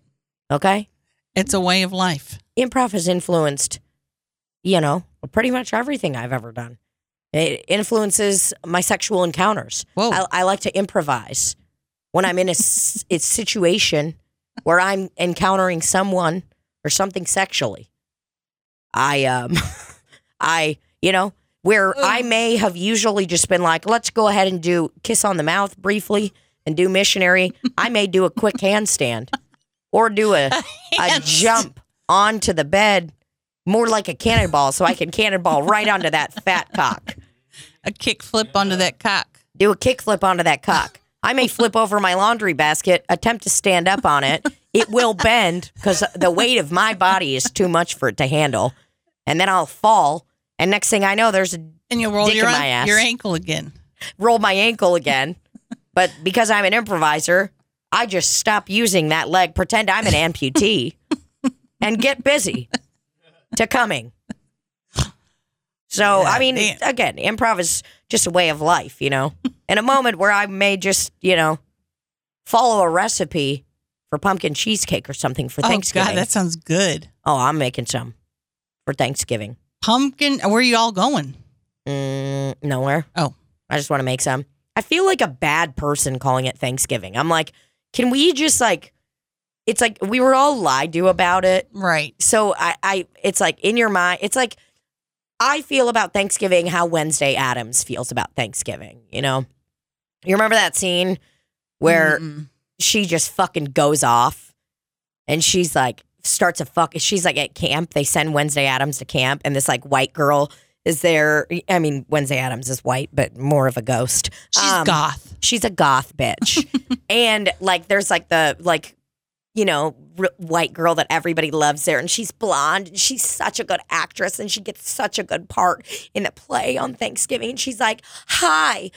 okay? It's a way of life. improv has influenced, you know, pretty much everything I've ever done. It influences my sexual encounters. Whoa. I, I like to improvise when I'm in a, s- a situation where I'm encountering someone or something sexually. I, um, I, you know, where I may have usually just been like, let's go ahead and do kiss on the mouth briefly and do missionary. I may do a quick handstand or do a, a jump onto the bed more like a cannonball so I can cannonball right onto that fat cock. A kick flip onto that cock. Do a kickflip onto that cock. I may flip over my laundry basket, attempt to stand up on it. It will bend because the weight of my body is too much for it to handle. And then I'll fall. And next thing I know, there's a And you'll roll your, in my ass. your ankle again. roll my ankle again. But because I'm an improviser, I just stop using that leg, pretend I'm an amputee, and get busy to coming. So, I mean, damn. again, improv is just a way of life, you know? In a moment where I may just, you know, follow a recipe for pumpkin cheesecake or something for Oh Thanksgiving. God, that sounds good. oh, I'm making some for Thanksgiving. Pumpkin. Where are you all going? Mm, nowhere. Oh. I just want to make some. I feel like a bad person calling it Thanksgiving. I'm like, can we just like, it's like we were all lied to about it. Right. So I, I, it's like in your mind, it's like I feel about Thanksgiving how Wednesday Addams feels about Thanksgiving. You know, you remember that scene where Mm-mm. she just fucking goes off and she's like starts a fuck she's like at camp they send wednesday addams to camp and this like white girl is there i mean wednesday addams is white but more of a ghost. She's Um, goth. she's a goth bitch. And like there's like the like you know r- white girl that everybody loves there and she's blonde and she's such a good actress and she gets such a good part in the play on thanksgiving and she's like hi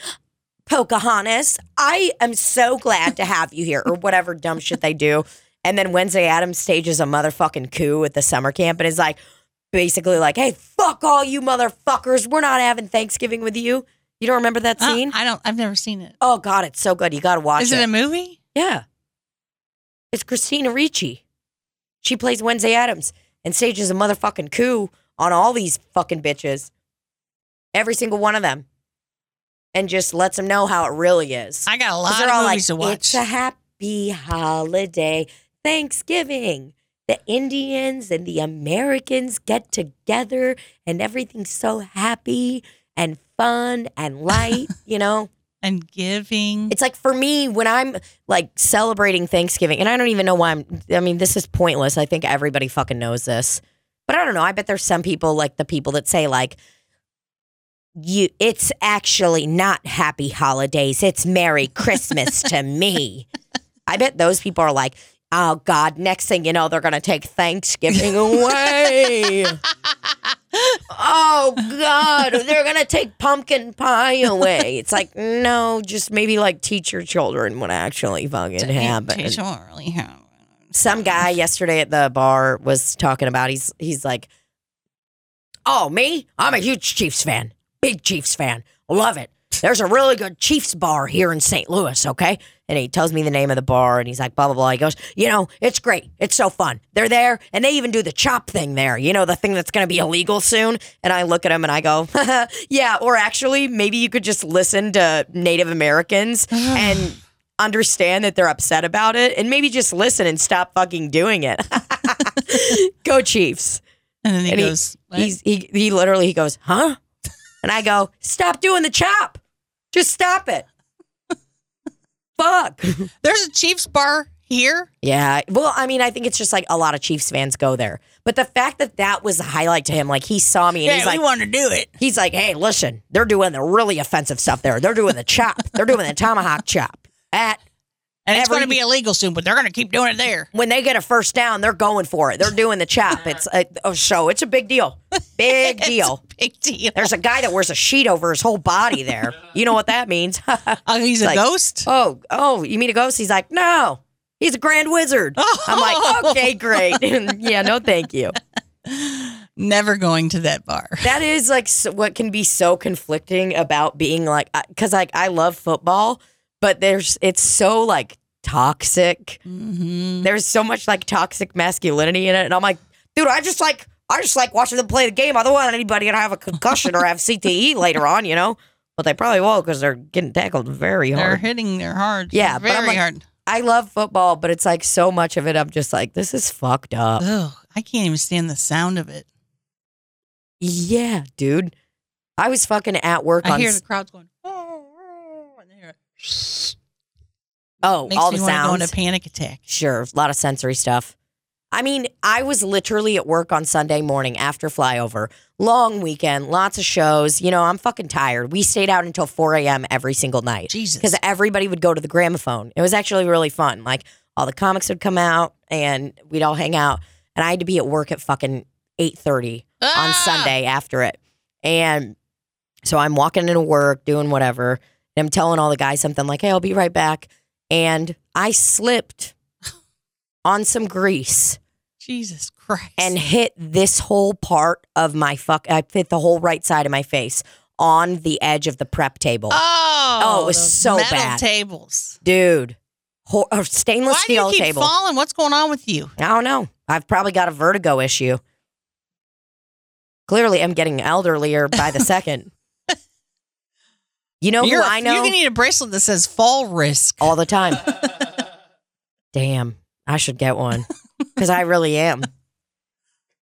pocahontas i am so glad to have you here or whatever dumb shit they do. And then wednesday addams stages a motherfucking coup at the summer camp and is like basically like hey fuck all you motherfuckers we're not having thanksgiving with you you don't remember that Uh, scene I don't. I've never seen it. Oh God, it's so good. You gotta watch Is it. it a movie? yeah. It's Christina Ricci. She plays Wednesday Addams and stages a motherfucking coup on all these fucking bitches. Every single one of them. And just lets them know how it really is. I got a 'Cause lot they're of all movies to watch. It's a happy holiday. Thanksgiving. The Indians and the Americans get together and everything's so happy and fun and light, you know? and giving. It's like for me when I'm like celebrating Thanksgiving, and I don't even know why I'm. I mean, this is pointless. I think everybody fucking knows this, but I don't know. I bet there's some people like the people that say like, "You, it's actually not Happy Holidays. It's Merry Christmas to me." I bet those people are like, Oh God! Next thing you know, they're gonna take Thanksgiving away. oh God! They're gonna take pumpkin pie away. It's like no, just maybe like teach your children what actually fucking happened. Teach 'em what really happened. Some guy yesterday at the bar was talking about he's he's like, oh me, I'm a huge Chiefs fan, big Chiefs fan, love it. There's a really good Chiefs bar here in St. Louis, okay? And he tells me the name of the bar and he's like, blah, blah, blah. He goes, you know, it's great. It's so fun. They're there and they even do the chop thing there, you know, the thing that's going to be illegal soon. And I look at him and I go, yeah, or actually, maybe you could just listen to Native Americans and understand that they're upset about it and maybe just listen and stop fucking doing it. go Chiefs. And then he And goes? He's he he literally he goes, "Huh?" And I go, "Stop doing the chop. Just stop it." Fuck. There's a Chiefs bar here. Yeah. Well, I mean, I think it's just like a lot of Chiefs fans go there. But the fact that that was the highlight to him, like he saw me and Yeah, he's like, we want to do it. he's like, "Hey, listen, they're doing the really offensive stuff there. They're doing the chop. They're doing the tomahawk chop at." And it's going to be illegal soon, but they're going to keep doing it there. When they get a first down, they're going for it. They're doing the chop. It's a, oh, so it's a big deal. Big deal. Big deal. There's a guy that wears a sheet over his whole body there. You know what that means? Oh, he's a ghost? oh, oh, you mean a ghost? He's like, no, he's a grand wizard. I'm like, oh. okay, great. yeah, no, thank you. Never going to that bar. That is like so, what can be so conflicting about being like, because like I love football, but there's it's so like toxic. hmm There's so much like toxic masculinity in it, and I'm like, dude, I just like I just like watching them play the game. I don't want anybody to have a concussion or have CTE later on, you know. But they probably will because they're getting tackled very hard. They're hitting their hard. Yeah, very like- hard. I love football, but it's like so much of it. I'm just like, this is fucked up. Ugh, I can't even stand the sound of it. Yeah, dude. I was fucking at work I on hear the crowds going, oh, and they hear, oh makes all me the want to sounds. panic attack. Sure, a lot of sensory stuff. I mean, I was literally at work on Sunday morning after flyover. Long weekend, lots of shows. You know, I'm fucking tired. We stayed out until 4 a.m. every single night Jesus. because everybody would go to the gramophone. It was actually really fun. Like all the comics would come out and we'd all hang out. And I had to be at work at fucking 8:30 on Ah! Sunday after it. And so I'm walking into work, doing whatever. And I'm telling all the guys something like, hey, I'll be right back. And I slipped on some grease Jesus Christ. and hit this whole part of my fuck. I hit the whole right side of my face on the edge of the prep table. oh, Oh, it was so metal bad. tables. Dude, Ho- or uh, stainless Why do you steel keep table. falling? What's going on with you? I don't know. I've probably got a vertigo issue. Clearly, I'm getting elderlier by the second. You know You're, who I know? You need a bracelet that says fall risk. all the time. Damn, I should get one because I really am.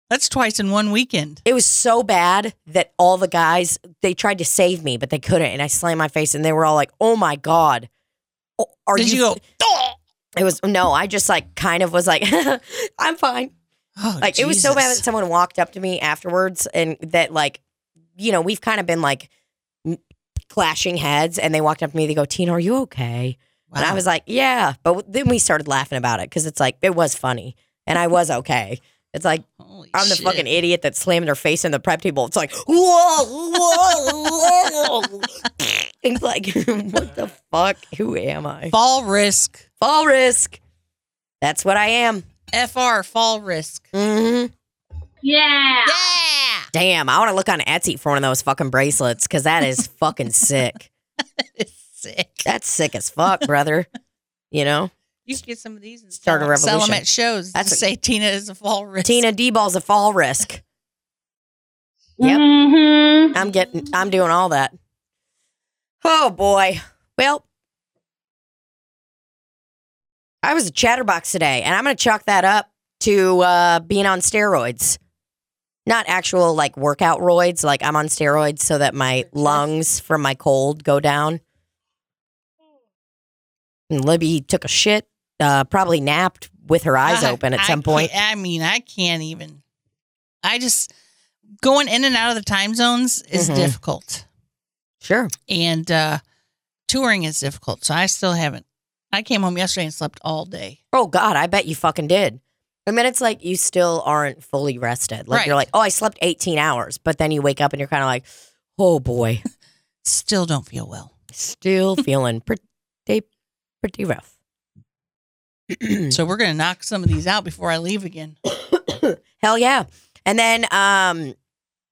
That's twice in one weekend. It was so bad that all the guys they tried to save me, but they couldn't, and I slammed my face, and they were all like, "Oh my god." Oh, Are Did you, go? "Oh!" It was no. I just like kind of was like, I'm fine. Oh, Like it was so bad that someone walked up to me afterwards, and that like, you know, we've kind of been like clashing heads, and they walked up to me. They go, "Tina, are you okay?" And I was like, "Yeah," but then we started laughing about it because it's like it was funny, and I was okay. It's like Holy I'm the shit. fucking idiot that slammed their face in the prep table. It's like, whoa, whoa, whoa. it's like, what the fuck? Who am I? fall risk. Fall risk. That's what I am. FR fall risk. hmm Yeah. Damn, I want to look on Etsy for one of those fucking bracelets because that is fucking sick. Sick. That's sick as fuck, brother. You know, You should get some of these and Start a sell, sell them revolution. at shows. That's That's a- say Tina is a fall risk. Tina D ball's a fall risk. Yep. Mm-hmm. I'm getting I'm doing all that. Oh boy. Well, I was a chatterbox today, and I'm gonna chalk that up to uh, being on steroids. Not actual like workout roids, like I'm on steroids so that my lungs from my cold go down. And Libby took a shit, uh, probably napped with her eyes I- open at I some point. I mean, I can't even. I just going in and out of the time zones is Mhm. difficult, Sure. and uh touring is difficult. So I still haven't. I came home yesterday and slept all day. Oh God, I bet you fucking did. I mean, it's like you still aren't fully rested. Like Right. you're like, oh, I slept 18 hours, but then you wake up and you're kind of like, oh boy, Still don't feel well. still feeling pretty, pretty rough. So we're gonna knock some of these out before I leave again. Hell yeah! And then, um,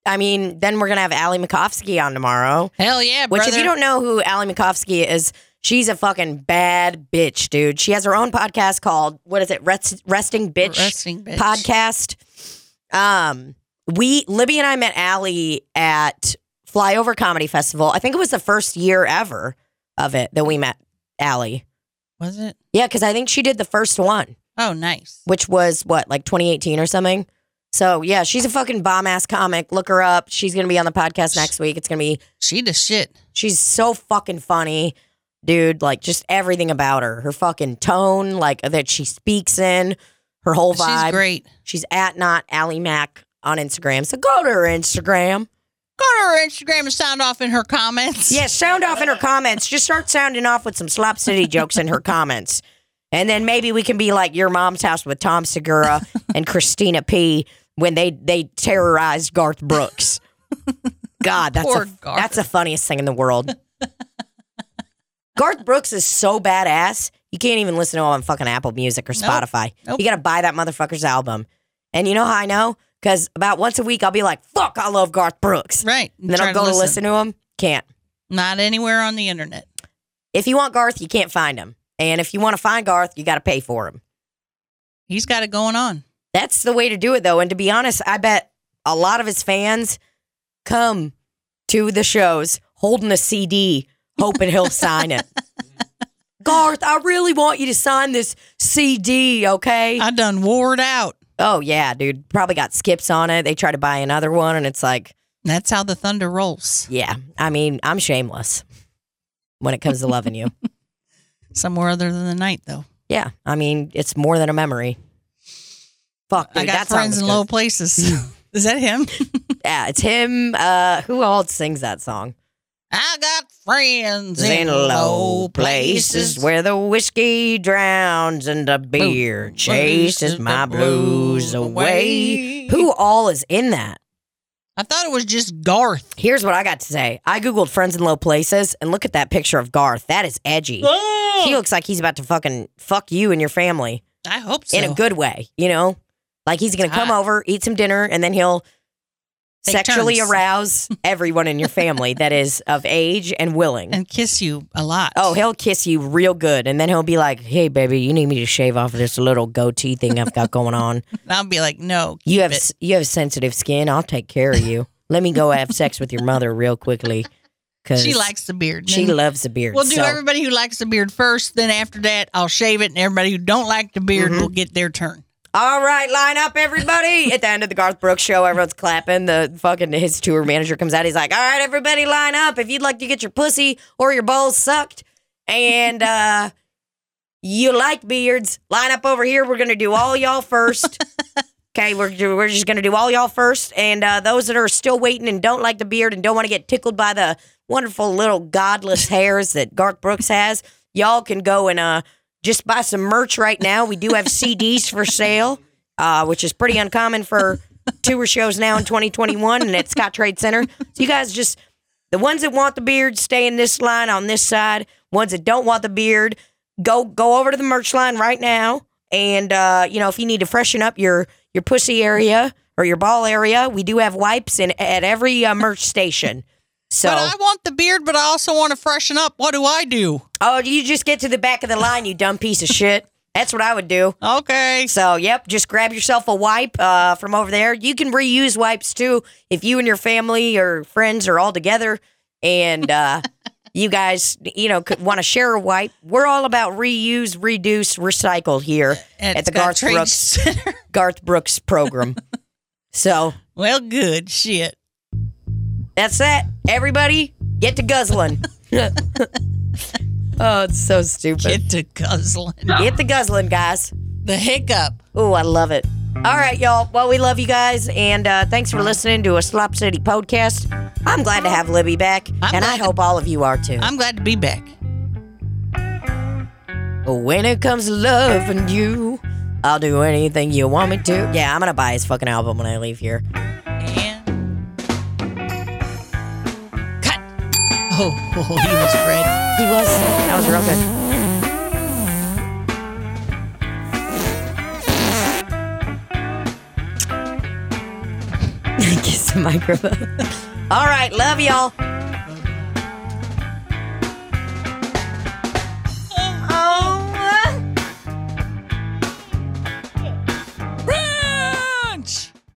I mean, then we're gonna have Ali Macofsky on tomorrow. Hell yeah, Which, brother. if you don't know who Ali Macofsky is, she's a fucking bad bitch, dude. She has her own podcast called what is it? Rest, Resting Bitch Resting bitch. podcast. Um, we Libby and I met Ali at Flyover Comedy Festival. I think it was the first year ever of it that we met Ali. Was it? Yeah, because I think she did the first one, Oh, nice. which was what like 2018 or something. So yeah, she's a fucking bomb ass comic. Look her up. She's gonna be on the podcast next week. It's gonna be She the shit. She's so fucking funny, dude. Like just everything about her, her fucking tone, like that she speaks in, her whole vibe. She's great. She's at not Allie Mac on Instagram. So go to her Instagram. Go to her Instagram and sound off in her comments. Yeah, sound off in her comments. Just start sounding off with some Slop City jokes in her comments. And then maybe we can be like your mom's house with Tom Segura and Christina P when they they terrorized Garth Brooks. God, that's Poor a, Garth. that's the funniest thing in the world. Garth Brooks is so badass. You can't even listen to him on fucking Apple Music or Spotify. Nope. You got to buy that motherfucker's album. And you know how I know? Because about once a week I'll be like, "Fuck, I love Garth Brooks." Right. And then I'll go to listen to him. Can't. Not anywhere on the internet. If you want Garth, you can't find him. And if you want to find Garth, you got to pay for him. He's got it going on. That's the way to do it, though. And to be honest, I bet a lot of his fans come to the shows holding a CD, hoping he'll sign it. Garth, I really want you to sign this CD, okay? I done wore it out. oh, yeah, dude. Probably got skips on it. They try to buy another one, and it's like, That's how the thunder rolls. yeah, I mean, I'm shameless when it comes to loving you. Somewhere other than the night, though. Yeah, I mean, it's more than a memory. Fuck, dude, I got that friends in low places. Is that him? Yeah, it's him. Uh, who else sings that song? I got friends In low places where the whiskey drowns and the beer chases my blues away. Who all is in that? I thought it was just Garth. Here's what I got to say. I googled friends in low places and look at that picture of Garth. That is edgy. He looks like he's about to fucking fuck you and your family I hope so. in a good way. You know, like he's gonna come over, eat some dinner, and then he'll Take sexually turns. arouse everyone in your family that is of age and willing. and kiss you a lot. Oh, he'll kiss you real good, and then he'll be like, "Hey, baby, you need me to shave off this little goatee thing I've got going on. And I'll be like, no. You have it. you have sensitive skin. I'll take care of you. Let me go have sex with your mother real quickly, because She likes the beard. she loves the beard. We'll do so- everybody who likes the beard first. Then after that, I'll shave it, and everybody who don't like the beard Mhm. will get their turn. All right, line up, everybody. At the end of the Garth Brooks show, everyone's clapping. The fucking his tour manager comes out. He's like, "All right, everybody, line up. If you'd like to get your pussy or your balls sucked, and uh, you like beards, line up over here. We're gonna do all y'all first. Okay, we're we're just gonna do all y'all first, and uh, those that are still waiting and don't like the beard and don't want to get tickled by the wonderful little godless hairs that Garth Brooks has, y'all can go and uh just buy some merch right now. We do have CDs for sale, uh, which is pretty uncommon for tour shows now in 2021 and at Scottrade Center. So you guys just the ones that want the beard stay in this line on this side. Ones that don't want the beard, go go over to the merch line right now. And uh, you know, if you need to freshen up your your pussy area or your ball area, we do have wipes in at every uh, merch station. So But I want the beard, but I also want to freshen up. What do I do? oh, you just get to the back of the line, you dumb piece of shit. That's what I would do. Okay. So, yep, just grab yourself a wipe uh, from over there. You can reuse wipes too if you and your family or friends are all together and uh, you guys, you know, could want to share a wipe. We're all about reuse, reduce, recycle here at, the Garth Brooks Garth Brooks program. so well, good shit. That's that. Everybody, get to guzzling. oh, it's so stupid. Get to guzzling. Get the guzzling, guys. The hiccup. Oh, I love it. All right, y'all. Well, we love you guys, and uh, thanks for listening to a Slop City podcast. I'm glad to have Libby back, I'm and I glad to- hope all of you are too. I'm glad to be back. When it comes to loving you, I'll do anything you want me to. Yeah, I'm gonna buy his fucking album when I leave here. Oh, oh, he was great. He was. That was real good. Kiss the microphone. All right, love y'all.